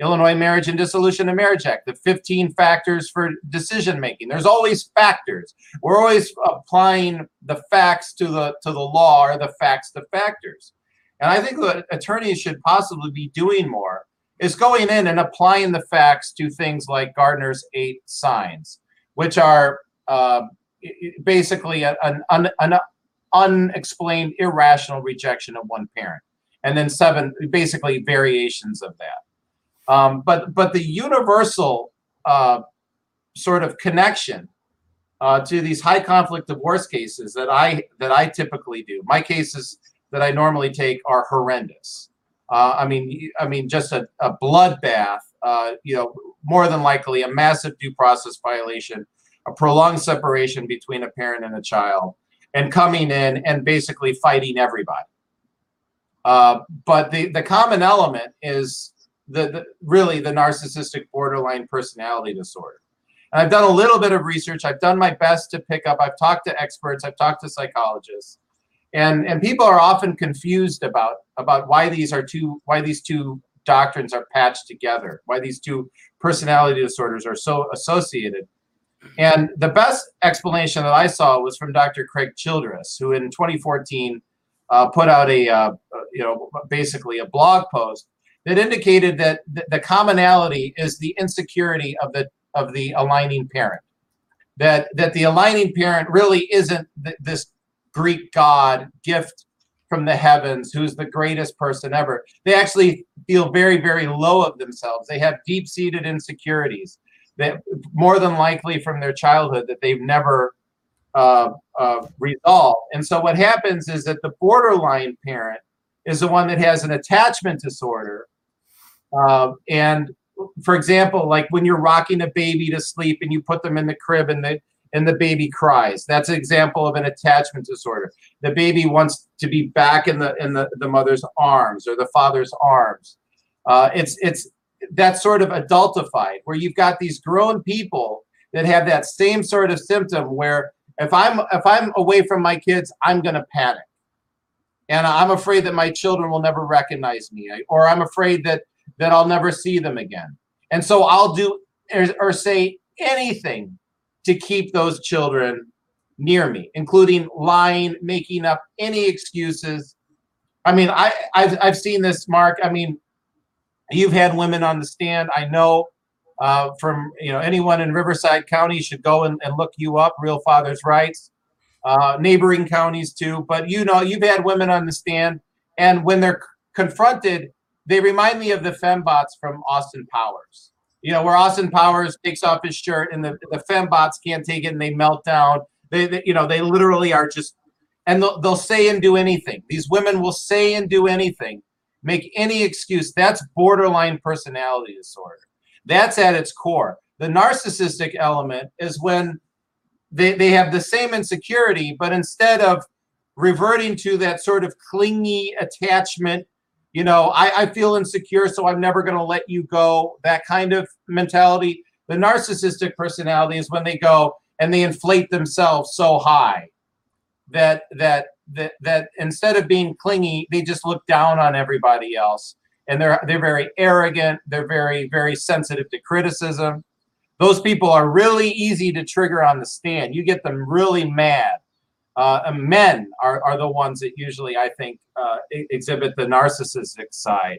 [SPEAKER 2] Illinois Marriage and Dissolution of Marriage Act, the 15 factors for decision making. There's always factors. We're always applying the facts to the to the law or the facts to factors. And I think what attorneys should possibly be doing more is going in and applying the facts to things like Gardner's eight signs, which are uh, basically an, an, an unexplained irrational rejection of one parent, and then seven basically variations of that. Um, but but the universal uh, sort of connection uh, to these high conflict divorce cases that I that I typically do. My cases that I normally take are horrendous. Uh, I mean, I mean, just a, a bloodbath. Uh, you know, more than likely a massive due process violation, a prolonged separation between a parent and a child, and coming in and basically fighting everybody. Uh, but the the common element is the, the really the narcissistic borderline personality disorder. And I've done a little bit of research. I've done my best to pick up. I've talked to experts. I've talked to psychologists, and and people are often confused about about why these are two why these two doctrines are patched together. Why these two personality disorders are so associated. And the best explanation that I saw was from Dr. Craig Childress, who in 2014 uh, put out a uh, you know basically a blog post that indicated that the commonality is the insecurity of the of the aligning parent. That that the aligning parent really isn't th- this Greek god gift from the heavens who's the greatest person ever. They actually feel very very low of themselves. They have deep-seated insecurities that more than likely from their childhood that they've never uh, uh, resolved. And so what happens is that the borderline parent is the one that has an attachment disorder uh, and for example, like when you're rocking a baby to sleep and you put them in the crib and the and the baby cries, that's an example of an attachment disorder. The baby wants to be back in the in the, the mother's arms or the father's arms. Uh, it's it's that sort of adultified where you've got these grown people that have that same sort of symptom where if I'm if I'm away from my kids, I'm gonna panic. And I'm afraid that my children will never recognize me, or I'm afraid that that I'll never see them again. And so I'll do or, or say anything to keep those children near me, including lying, making up any excuses. I mean, I, I've, I've seen this, Mark. I mean, you've had women on the stand. I know uh, from you know anyone in Riverside County should go and, and look you up, Real Fathers Rights, uh, neighboring counties too. But you know, you've had women on the stand, and when they're confronted they remind me of the fembots from Austin Powers. You know, where Austin Powers takes off his shirt and the, the fembots can't take it and they melt down. They, they you know, they literally are just, and they'll, they'll say and do anything. These women will say and do anything, make any excuse. That's borderline personality disorder. That's at its core. The narcissistic element is when they, they have the same insecurity, but instead of reverting to that sort of clingy attachment you know, I, I feel insecure, so I'm never going to let you go. That kind of mentality. The narcissistic personality is when they go and they inflate themselves so high that that that that instead of being clingy, they just look down on everybody else, and they're they're very arrogant. They're very very sensitive to criticism. Those people are really easy to trigger on the stand. You get them really mad uh, men are, are the ones that usually I think uh, exhibit the narcissistic side,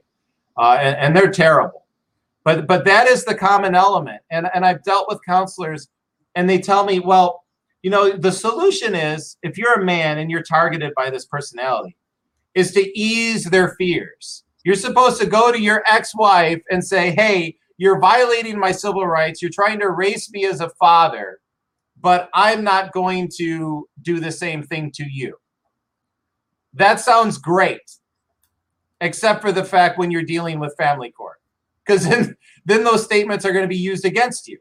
[SPEAKER 2] uh, and, and, they're terrible. But but that is the common element, and and I've dealt with counselors, and they tell me, well, you know, the solution is if you're a man and you're targeted by this personality, is to ease their fears. You're supposed to go to your ex-wife and say, hey, you're violating my civil rights. You're trying to erase me as a father but I'm not going to do the same thing to you. That sounds great, except for the fact when you're dealing with family court, because then, then those statements are going to be used against you.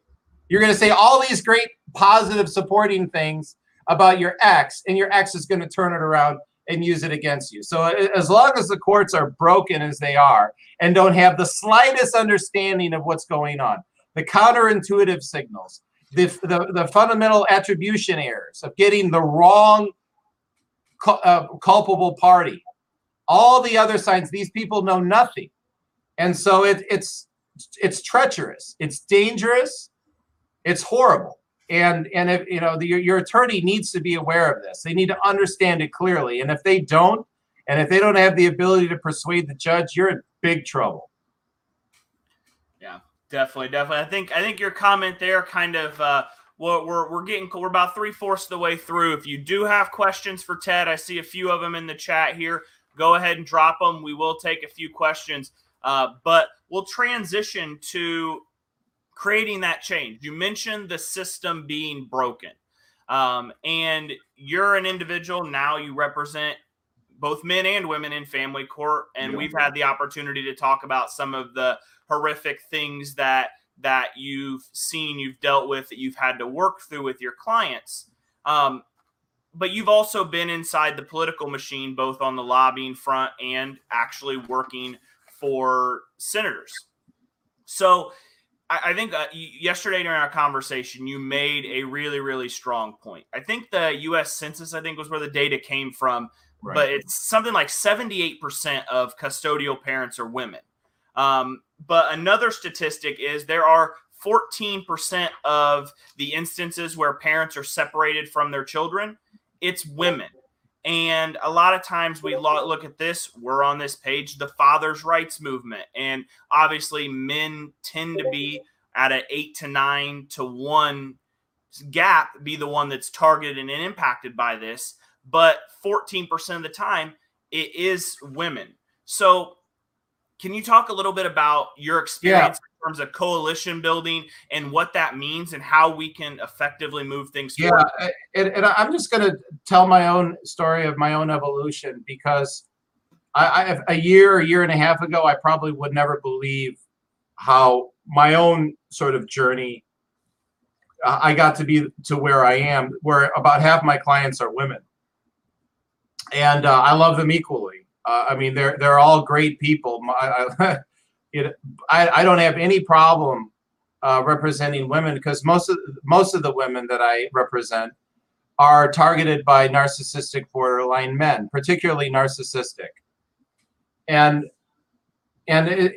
[SPEAKER 2] You're going to say all these great positive supporting things about your ex, and your ex is going to turn it around and use it against you. So as long as the courts are broken as they are and don't have the slightest understanding of what's going on, the counterintuitive signals, the, the, the fundamental attribution errors of getting the wrong uh, culpable party, all the other signs, these people know nothing. And so it, it's it's treacherous, it's dangerous, it's horrible. And and if you know the, your, your attorney needs to be aware of this. They need to understand it clearly. And if they don't, and if they don't have the ability to persuade the judge, you're in big trouble.
[SPEAKER 1] Definitely, definitely. I think I think your comment there kind of uh well, we're we're getting we're about three fourths of the way through. If you do have questions for Ted, I see a few of them in the chat here. Go ahead and drop them. We will take a few questions, uh, but we'll transition to creating that change. You mentioned the system being broken, um, and you're an individual now. You represent both men and women in family court, and yeah. we've had the opportunity to talk about some of the horrific things that that you've seen, you've dealt with, that you've had to work through with your clients. Um, but you've also been inside the political machine, both on the lobbying front and actually working for senators. So I, I think uh, yesterday during our conversation, you made a really, really strong point. I think the U.S. Census, I think, was where the data came from, right. but it's something like 78% of custodial parents are women. Um, but another statistic is there are 14% of the instances where parents are separated from their children, it's women. And a lot of times we look at this, we're on this page, the father's rights movement. And obviously, men tend to be at an eight to nine to one gap, be the one that's targeted and impacted by this. But 14% of the time, it is women. So can you talk a little bit about your experience yeah. in terms of coalition building and what that means and how we can effectively move things
[SPEAKER 2] forward? Yeah, and, and I'm just going to tell my own story of my own evolution because I, I, a year, a year and a half ago, I probably would never believe how my own sort of journey. I got to be to where I am, where about half my clients are women, and uh, I love them equally uh, I mean, they're they're all great people. I, it, I, I don't have any problem uh, representing women because most of most of the women that I represent are targeted by narcissistic borderline men, particularly narcissistic. And and it,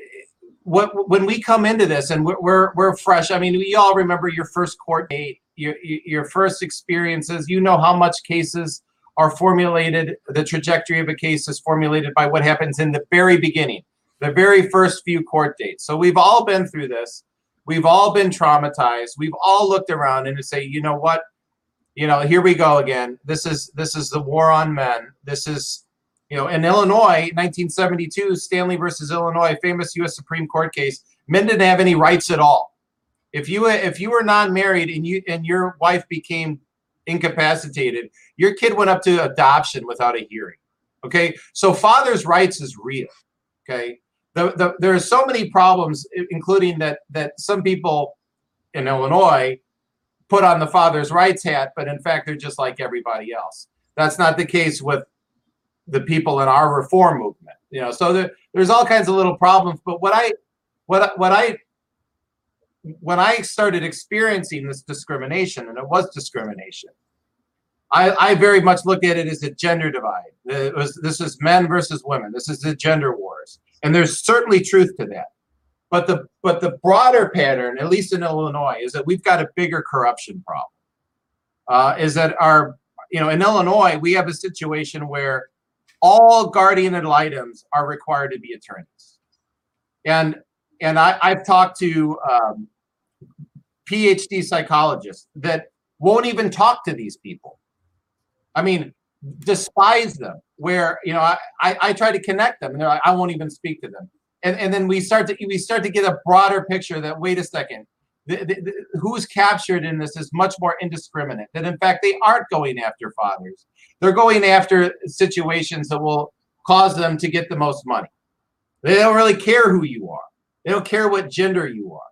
[SPEAKER 2] what when we come into this and we're, we're, we're fresh. I mean, we all remember your first court date, your your first experiences. You know how much cases are formulated, the trajectory of a case is formulated by what happens in the very beginning, the very first few court dates. So we've all been through this. We've all been traumatized. We've all looked around and say, you know what? You know, here we go again. This is this is the war on men. This is, you know, in Illinois, 1972, Stanley versus Illinois, famous U.S. Supreme Court case. Men didn't have any rights at all. If you if you were non-married and you and your wife became incapacitated, your kid went up to adoption without a hearing. Okay, so father's rights is real. Okay, the, the, there are so many problems, including that that some people in Illinois put on the father's rights hat, but in fact they're just like everybody else. That's not the case with the people in our reform movement. You know, so there, there's all kinds of little problems. But what I what what I when I started experiencing this discrimination, and it was discrimination, I, I very much look at it as a gender divide. It was, this is men versus women. This is the gender wars, and there's certainly truth to that. But the but the broader pattern, at least in Illinois, is that we've got a bigger corruption problem. Uh, is that our you know in Illinois we have a situation where all guardian ad litems are required to be attorneys, and and I, I've talked to um, PhD psychologists that won't even talk to these people. I mean, despise them. Where you know, I, I, I try to connect them, and they're like, I won't even speak to them. And and then we start to we start to get a broader picture that wait a second, the, the, the, who's captured in this is much more indiscriminate. That in fact they aren't going after fathers; they're going after situations that will cause them to get the most money. They don't really care who you are. They don't care what gender you are.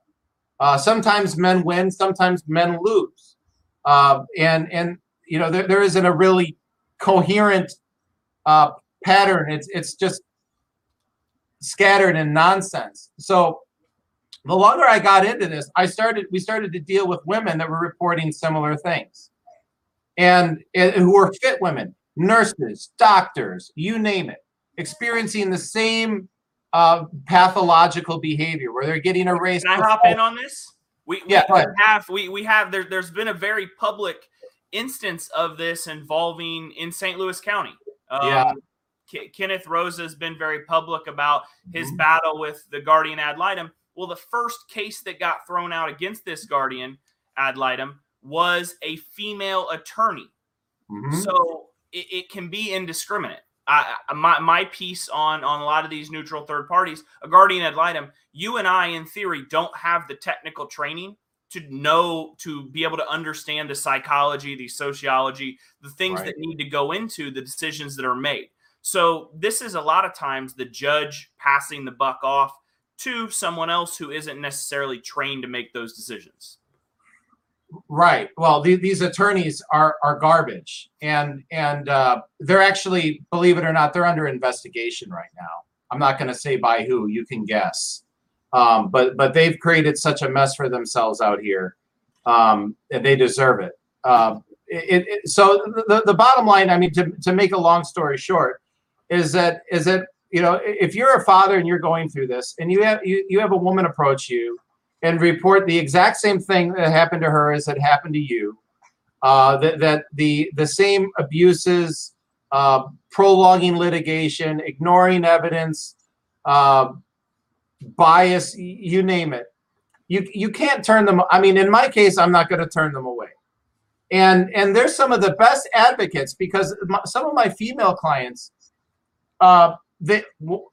[SPEAKER 2] Uh, sometimes men win, sometimes men lose, uh, and and you know there, there isn't a really coherent uh, pattern. It's it's just scattered and nonsense. So the longer I got into this, I started we started to deal with women that were reporting similar things, and, and who were fit women, nurses, doctors, you name it, experiencing the same uh, pathological behavior where they're getting erased.
[SPEAKER 1] Can I hop in on this? We,
[SPEAKER 2] yeah,
[SPEAKER 1] we have we we have there, there's been a very public instance of this involving in St. Louis County.
[SPEAKER 2] Um, yeah.
[SPEAKER 1] K- Kenneth Rosa has been very public about his mm-hmm. battle with the guardian ad litem. Well, the first case that got thrown out against this guardian ad litem was a female attorney. Mm-hmm. So it, it, can be indiscriminate. I, my, my piece on, on a lot of these neutral third parties, a guardian ad litem, you and I, in theory, don't have the technical training to know to be able to understand the psychology the sociology the things right. that need to go into the decisions that are made so this is a lot of times the judge passing the buck off to someone else who isn't necessarily trained to make those decisions
[SPEAKER 2] right. Well the, these attorneys are are garbage. And and uh, they're actually believe it or not they're under investigation right now. I'm not going to say by who you can guess. Um, but but they've created such a mess for themselves out here, um, and they deserve it. Um, it, it, so the, the bottom line, I mean, to, to make a long story short, is that is that you know if you're a father and you're going through this, and you have you, you have a woman approach you and report the exact same thing that happened to her as had happened to you, uh, that that the the same abuses, uh, prolonging litigation, ignoring evidence. Uh, bias, you name it. You you can't turn them. I mean, in my case, I'm not going to turn them away. And and there's some of the best advocates because my, some of my female clients, uh, they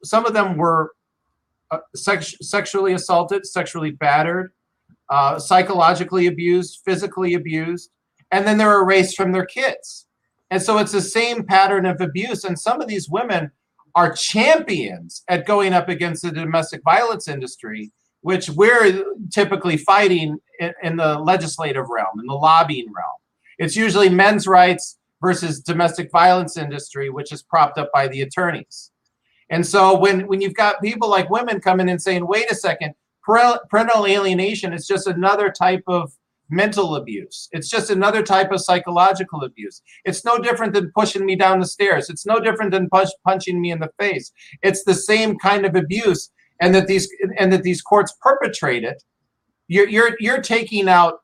[SPEAKER 2] some of them were uh, sex, sexually assaulted, sexually battered, uh, psychologically abused, physically abused, and then they're erased from their kids. And so it's the same pattern of abuse. And some of these women are champions at going up against the domestic violence industry, which we're typically fighting in, in, the legislative realm, in the lobbying realm. It's usually men's rights versus domestic violence industry, which is propped up by the attorneys. And so when, when you've got people like women coming in saying, wait a second, parental alienation is just another type of mental abuse. It's just another type of psychological abuse. It's no different than pushing me down the stairs. It's no different than punch, punching me in the face. It's the same kind of abuse, and that these and that these courts perpetrate it. You're you're you're taking out,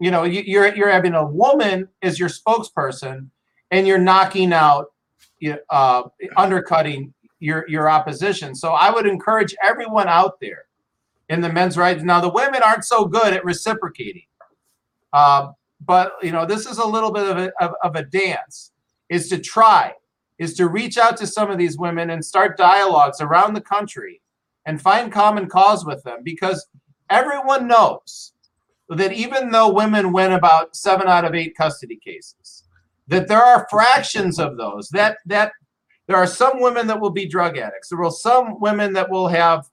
[SPEAKER 2] you know, you're you're having a woman as your spokesperson, and you're knocking out, uh, undercutting your your opposition. So I would encourage everyone out there in the men's rights. Now the women aren't so good at reciprocating. Uh, but you know, this is a little bit of a, of, of a dance. Is to try, is to reach out to some of these women and start dialogues around the country and find common cause with them because everyone knows that even though women win about seven out of eight custody cases, that there are fractions of those that that there are some women that will be drug addicts. There will some women that will have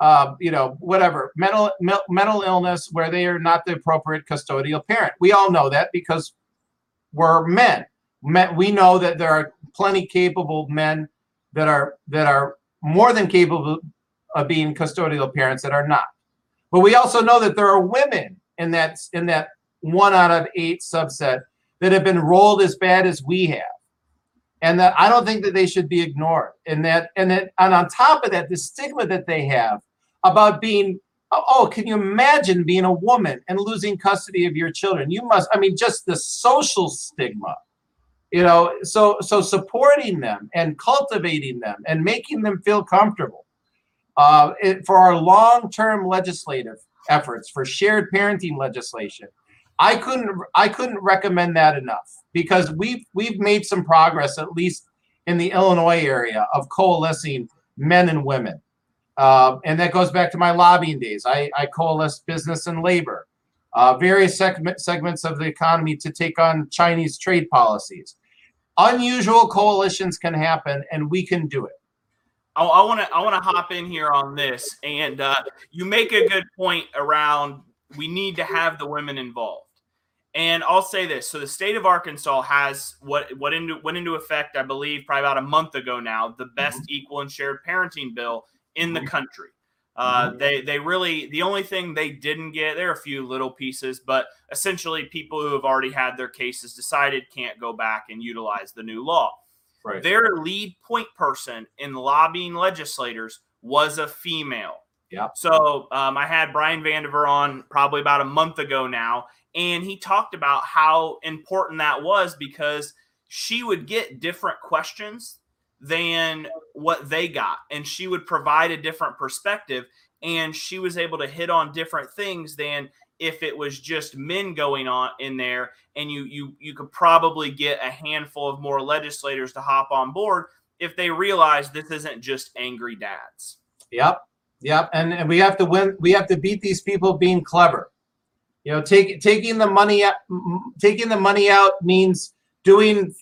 [SPEAKER 2] uh, you know, whatever mental me- mental illness where they are not the appropriate custodial parent. We all know that because we're men. men. We know that there are plenty capable men that are that are more than capable of being custodial parents that are not. But we also know that there are women in that in that one out of eight subset that have been rolled as bad as we have and that I don't think that they should be ignored. And that and that and on top of that, the stigma that they have about being oh can you imagine being a woman and losing custody of your children you must i mean just the social stigma you know so so supporting them and cultivating them and making them feel comfortable uh, it, for our long-term legislative efforts for shared parenting legislation i couldn't i couldn't recommend that enough because we've we've made some progress at least in the illinois area of coalescing men and women uh, and that goes back to my lobbying days. I, I coalesce business and labor, uh, various segment, segments of the economy to take on Chinese trade policies. Unusual coalitions can happen, and we can do it.
[SPEAKER 1] I want to I want to hop in here on this, and uh, you make a good point around we need to have the women involved. And I'll say this: so the state of Arkansas has what what into, went into effect, I believe, probably about a month ago now, the best mm-hmm. equal and shared parenting bill in the mm-hmm. country. Uh, mm-hmm. They they really the only thing they didn't get there are a few little pieces, but essentially people who have already had their cases decided can't go back and utilize the new law. Right. Their lead point person in lobbying legislators was a female.
[SPEAKER 2] Yeah.
[SPEAKER 1] So um, I had Brian Vandiver on probably about a month ago now, and he talked about how important that was because she would get different questions than what they got and she would provide a different perspective and she was able to hit on different things than if it was just men going on in there and you you you could probably get a handful of more legislators to hop on board if they realize this isn't just angry dads.
[SPEAKER 2] Yep yep and, and we have to win we have to beat these people being clever you know take, taking the money out taking the money out means doing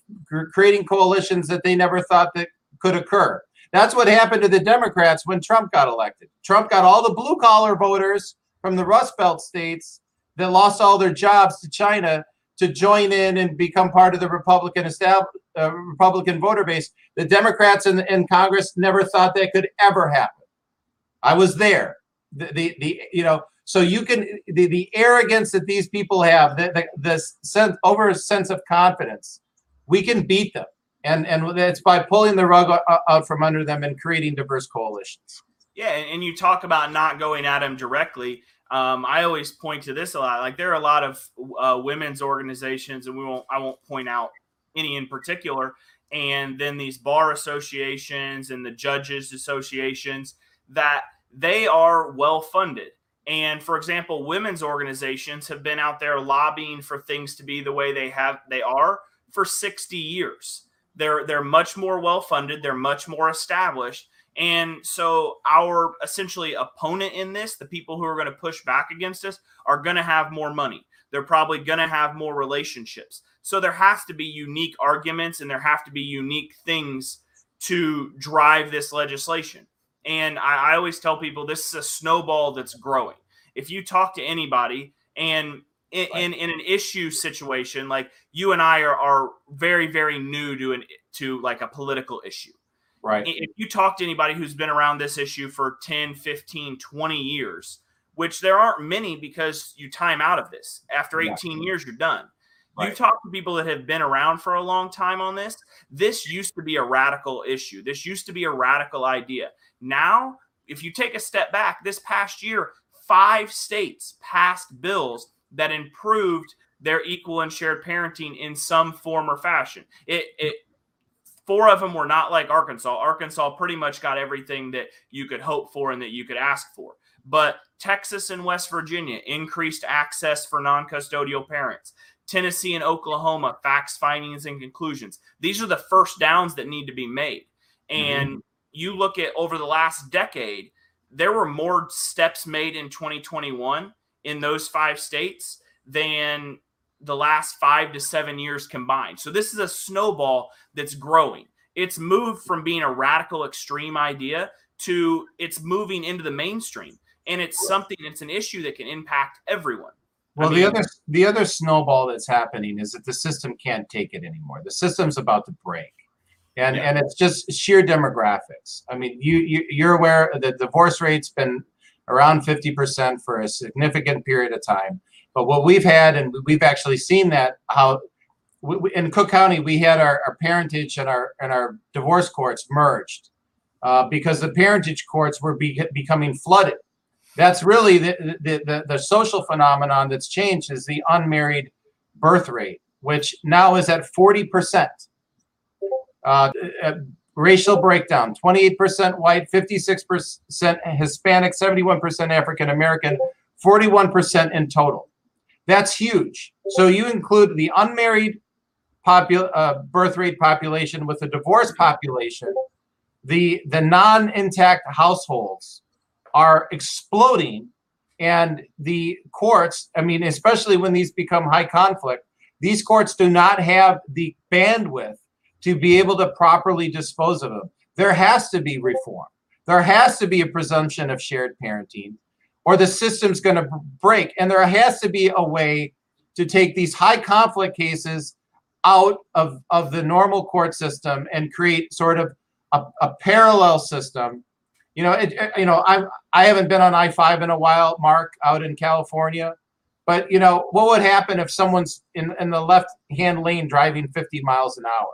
[SPEAKER 2] creating coalitions that they never thought that could occur. That's what happened to the Democrats when Trump got elected. Trump got all the blue collar voters from the Rust Belt states that lost all their jobs to China to join in and become part of the Republican uh, Republican voter base. The Democrats in, in Congress never thought that could ever happen. I was there. The, the, the you know so you can the, the arrogance that these people have, the, the, sense over a sense of confidence, we can beat them, and and it's by pulling the rug out from under them and creating diverse coalitions.
[SPEAKER 1] Yeah, and you talk about not going at them directly. Um, I always point to this a lot. Like there are a lot of uh, women's organizations, and we won't. I won't point out any in particular. And then these bar associations and the judges associations that they are well funded and for example, women's organizations have been out there lobbying for things to be the way they have they are for 60 years. They're they're much more well funded, they're much more established. And so our essentially opponent in this, the people who are going to push back against us are going to have more money. They're probably going to have more relationships. So there has to be unique arguments and there have to be unique things to drive this legislation. And I, I always tell people this is a snowball that's growing. If you talk to anybody and in, in, in, an issue situation, like you and I are, are very, very new to an to like a political issue.
[SPEAKER 2] Right.
[SPEAKER 1] If you talk to anybody who's been around this issue for 10, 15, 20 years, which there aren't many because you time out of this. After 18 yeah. years, you're done. Right. You talk to people that have been around for a long time on this. This used to be a radical issue. This used to be a radical idea. Now, if you take a step back, this past year, five states passed bills that improved their equal and shared parenting in some form or fashion. It, it four of them were not like Arkansas. Arkansas pretty much got everything that you could hope for and that you could ask for. But Texas and West Virginia increased access for non-custodial parents. Tennessee and Oklahoma facts, findings, and conclusions. These are the first downs that need to be made. And mm-hmm. you look at over the last decade, there were more steps made in 2021 in those five states than the last five to seven years combined. So this is a snowball that's growing. It's moved from being a radical extreme idea to it's moving into the mainstream. And it's something, it's an issue that can impact everyone.
[SPEAKER 2] Well, I mean, the other the other snowball that's happening is that the system can't take it anymore. The system's about to break and yeah. and it's just sheer demographics. I mean, you, you you're aware the divorce rate's been around 50% for a significant period of time. But what we've had, and we've actually seen that how we, in Cook County we had our, our parentage and our and our divorce courts merged uh, because the parentage courts were be, becoming flooded. That's really the, the, the, the social phenomenon that's changed is the unmarried birth rate, which now is at 40 percent. Uh, uh, racial breakdown 28% white, 56% Hispanic, 71% African American, 41% in total. That's huge. So you include the unmarried uh, birth rate population with the divorce population, the, the non intact households are exploding. And the courts, I mean, especially when these become high conflict, these courts do not have the bandwidth to be able to properly dispose of them. There has to be reform. There has to be a presumption of shared parenting, or the system's going to break. And there has to be a way to take these high conflict cases out of, of the normal court system and create sort of a, a parallel system You know, it, it- you know, I I haven't been on I five in a while, Mark, out in California. But you know, what would happen if someone's in, in the left hand lane driving 50 miles an hour,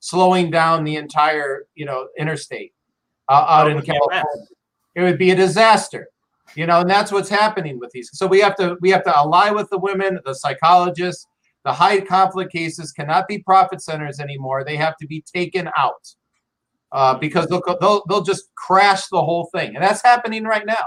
[SPEAKER 2] slowing down the entire you know interstate uh, out in
[SPEAKER 1] would be a mess.
[SPEAKER 2] California? It would be a disaster. You know, and that's what's happening with these. So we have to we have to ally with the women, the psychologists. The high conflict cases cannot be profit centers anymore. They have to be taken out uh, because they'll, they'll they'll just crash the whole thing, and that's happening right now.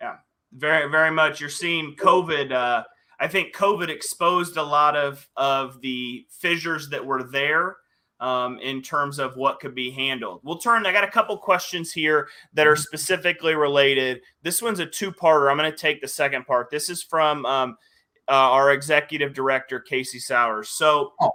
[SPEAKER 1] Yeah, very very much. You're seeing covid uh i think covid exposed a lot of of the fissures that were there um, in terms of what could be handled. We'll turn i got a couple questions here that are specifically related. This one's a two-parter. I'm going to take the second part. This is from um, uh, our executive director casey sowers. So
[SPEAKER 2] Oh.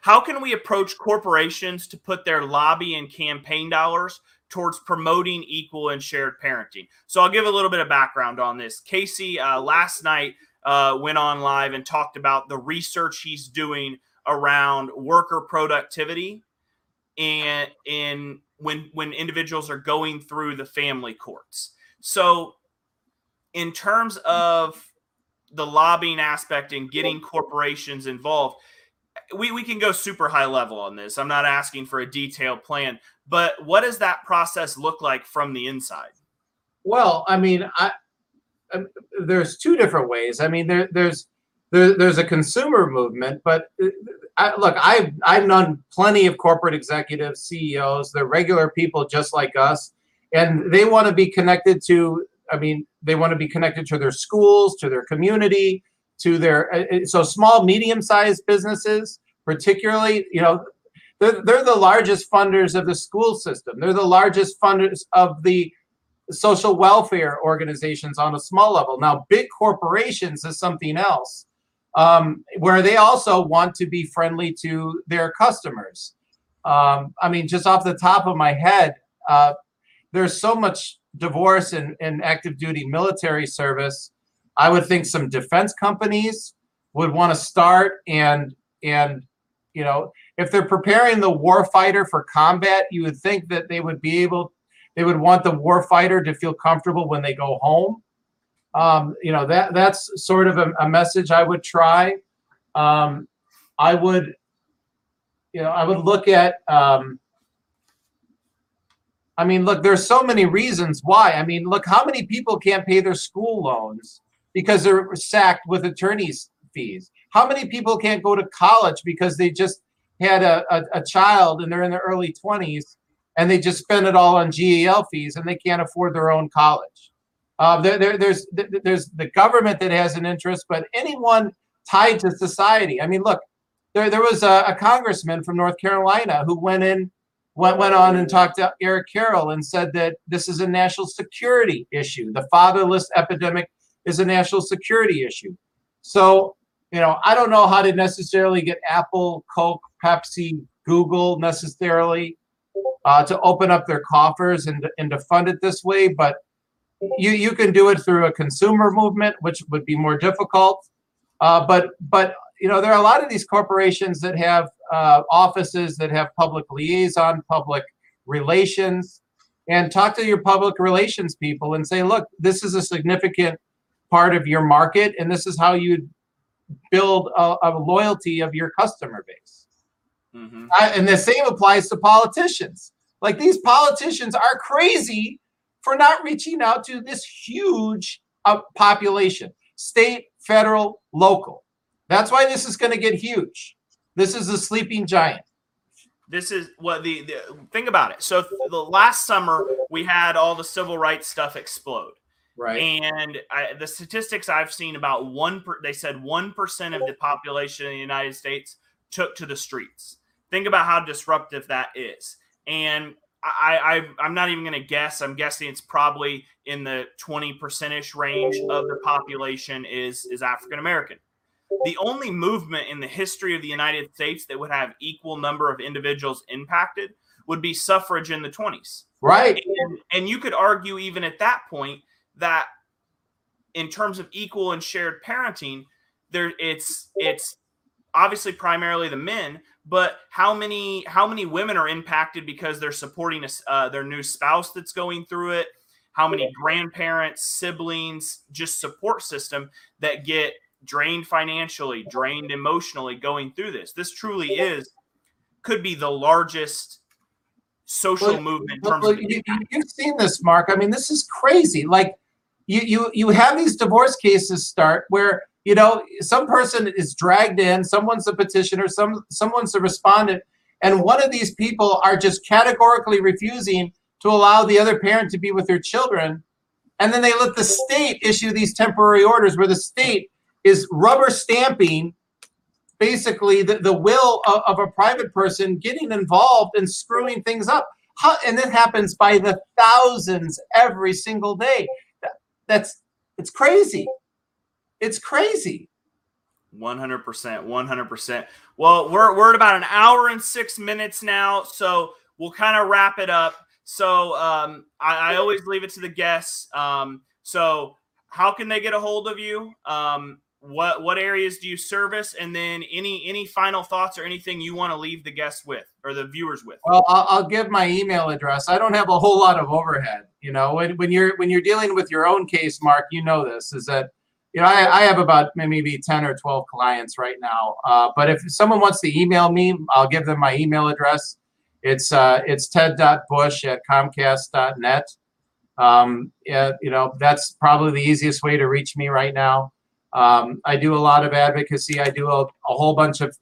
[SPEAKER 1] How can we approach corporations to put their lobby and campaign dollars towards promoting equal and shared parenting. So I'll give a little bit of background on this. Casey uh, last night uh, went on live and talked about the research he's doing around worker productivity and in when when individuals are going through the family courts. So in terms of the lobbying aspect and getting corporations involved, we, we can go super high level on this. I'm not asking for a detailed plan, but what does that process look like from the inside?
[SPEAKER 2] Well, I mean, I, um, there's two different ways. I mean, there, there's there, there's a consumer movement, but uh, I, look, I've I've known plenty of corporate executives, CEOs. They're regular people just like us, and they want to be connected to. I mean, they want to be connected to their schools, to their community, to their uh, uh, so small, medium-sized businesses, particularly. You know, they're, they're the largest funders of the school system. They're the largest funders of the social welfare organizations on a small level. Now, big corporations is something else, um, where they also want to be friendly to their customers. Um, I mean, just off the top of my head, uh, there's so much divorce and, in active duty military service. I would think some defense companies would want to start and and you know if they're preparing the war fighter for combat, you would think that they would be able they would want the warfighter to feel comfortable when they go home. Um, you know that that's sort of a, a message I would try. Um, I would, you know, I would look at. Um, I mean, look, there's so many reasons why. I mean, look, how many people can't pay their school loans because they're sacked with attorneys' fees? How many people can't go to college because they just had a, a, a child and they're in their early 20s and they just spend it all on GAL fees and they can't afford their own college. Uh, there, there, there's there's the government that has an interest, but anyone tied to society. I mean, look, there there was a, a congressman from North Carolina who went in went went on and talked to Eric Carroll and said that this is a national security issue. The fatherless epidemic is a national security issue. So you know, I don't know how to necessarily get Apple, Coke, Pepsi, Google necessarily uh, to open up their coffers and, and to fund it this way, but you you can do it through a consumer movement, which would be more difficult. Uh, but but you know there are a lot of these corporations that have uh, offices that have public liaison, public relations, and talk to your public relations people and say, look, this is a significant part of your market, and this is how you build a, a loyalty of your customer base.
[SPEAKER 1] Mm-hmm.
[SPEAKER 2] I, and the same applies to politicians. Like these politicians are crazy for not reaching out to this huge uh, population, state, federal, local. That's why this is going to get huge. This is a sleeping giant.
[SPEAKER 1] This is what the, the think about it. So the last summer we had all the civil rights stuff explode.
[SPEAKER 2] Right.
[SPEAKER 1] And I, the statistics I've seen about one, per, they said 1% of the population in the United States took to the streets. Think about how disruptive that is. And I, I, I'm not even going to guess. I'm guessing it's probably in the 20 percentish range of the population is, is African American. The only movement in the history of the United States that would have equal number of individuals impacted would be suffrage in the 20s.
[SPEAKER 2] Right.
[SPEAKER 1] And, and you could argue even at that point that in terms of equal and shared parenting, there it's it's obviously primarily the men, but how many how many women are impacted because they're supporting a, uh, their new spouse that's going through it? How many grandparents, siblings, just support system that get drained financially, drained emotionally going through this? This truly is could be the largest social
[SPEAKER 2] Well,
[SPEAKER 1] movement in
[SPEAKER 2] Look,
[SPEAKER 1] terms
[SPEAKER 2] look,
[SPEAKER 1] of
[SPEAKER 2] you, have seen this, Mark. I mean, this is crazy. Like, you you you have these divorce cases start where you know some person is dragged in, someone's a petitioner, some someone's a respondent, and one of these people are just categorically refusing to allow the other parent to be with their children, and then they let the state issue these temporary orders where the state is rubber stamping basically the, the will of, of a private person getting involved and screwing things up. How, and it happens by the thousands every single day. That, that's it's crazy. It's crazy.
[SPEAKER 1] 100% 100% well we're, we're at about an hour and six minutes now so we'll kind of wrap it up so um, I, I always leave it to the guests um, so how can they get a hold of you um, what what areas do you service and then any any final thoughts or anything you want to leave the guests with or the viewers with
[SPEAKER 2] Well, I'll, I'll give my email address. I don't have a whole lot of overhead. You know, when, when you're when you're dealing with your own case, Mark, you know this is that you know I, I have about maybe ten or twelve clients right now. Uh, but if someone wants to email me, I'll give them my email address. It's uh, it's ted.bush at comcast.net. Um, yeah, you know, that's probably the easiest way to reach me right now. Um, I do a lot of advocacy. I do a, a whole bunch of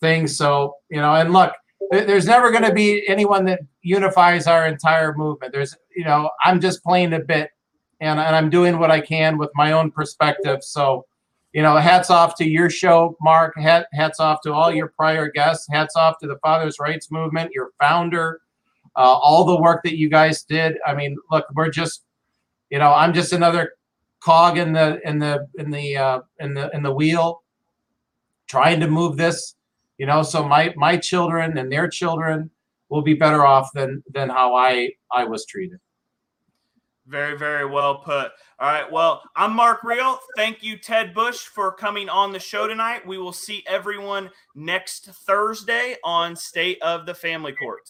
[SPEAKER 2] things. So, you know, and look, there's never going to be anyone that unifies our entire movement. There's, you know, I'm just playing a bit and, and I'm doing what I can with my own perspective. So, you know, hats off to your show, Mark. Hat, hats off to all your prior guests. Hats off to the Father's Rights Movement, your founder, uh, all the work that you guys did. I mean, look, we're just, you know, I'm just another cog in the in the in the uh, in the in the wheel, trying to move this. You know, so my my children and their children will be better off than than how I I was treated.
[SPEAKER 1] Very, very well put. All right. Well, I'm Mark Real. Thank you, Ted Bush, for coming on the show tonight. We will see everyone next Thursday on State of the Family Court.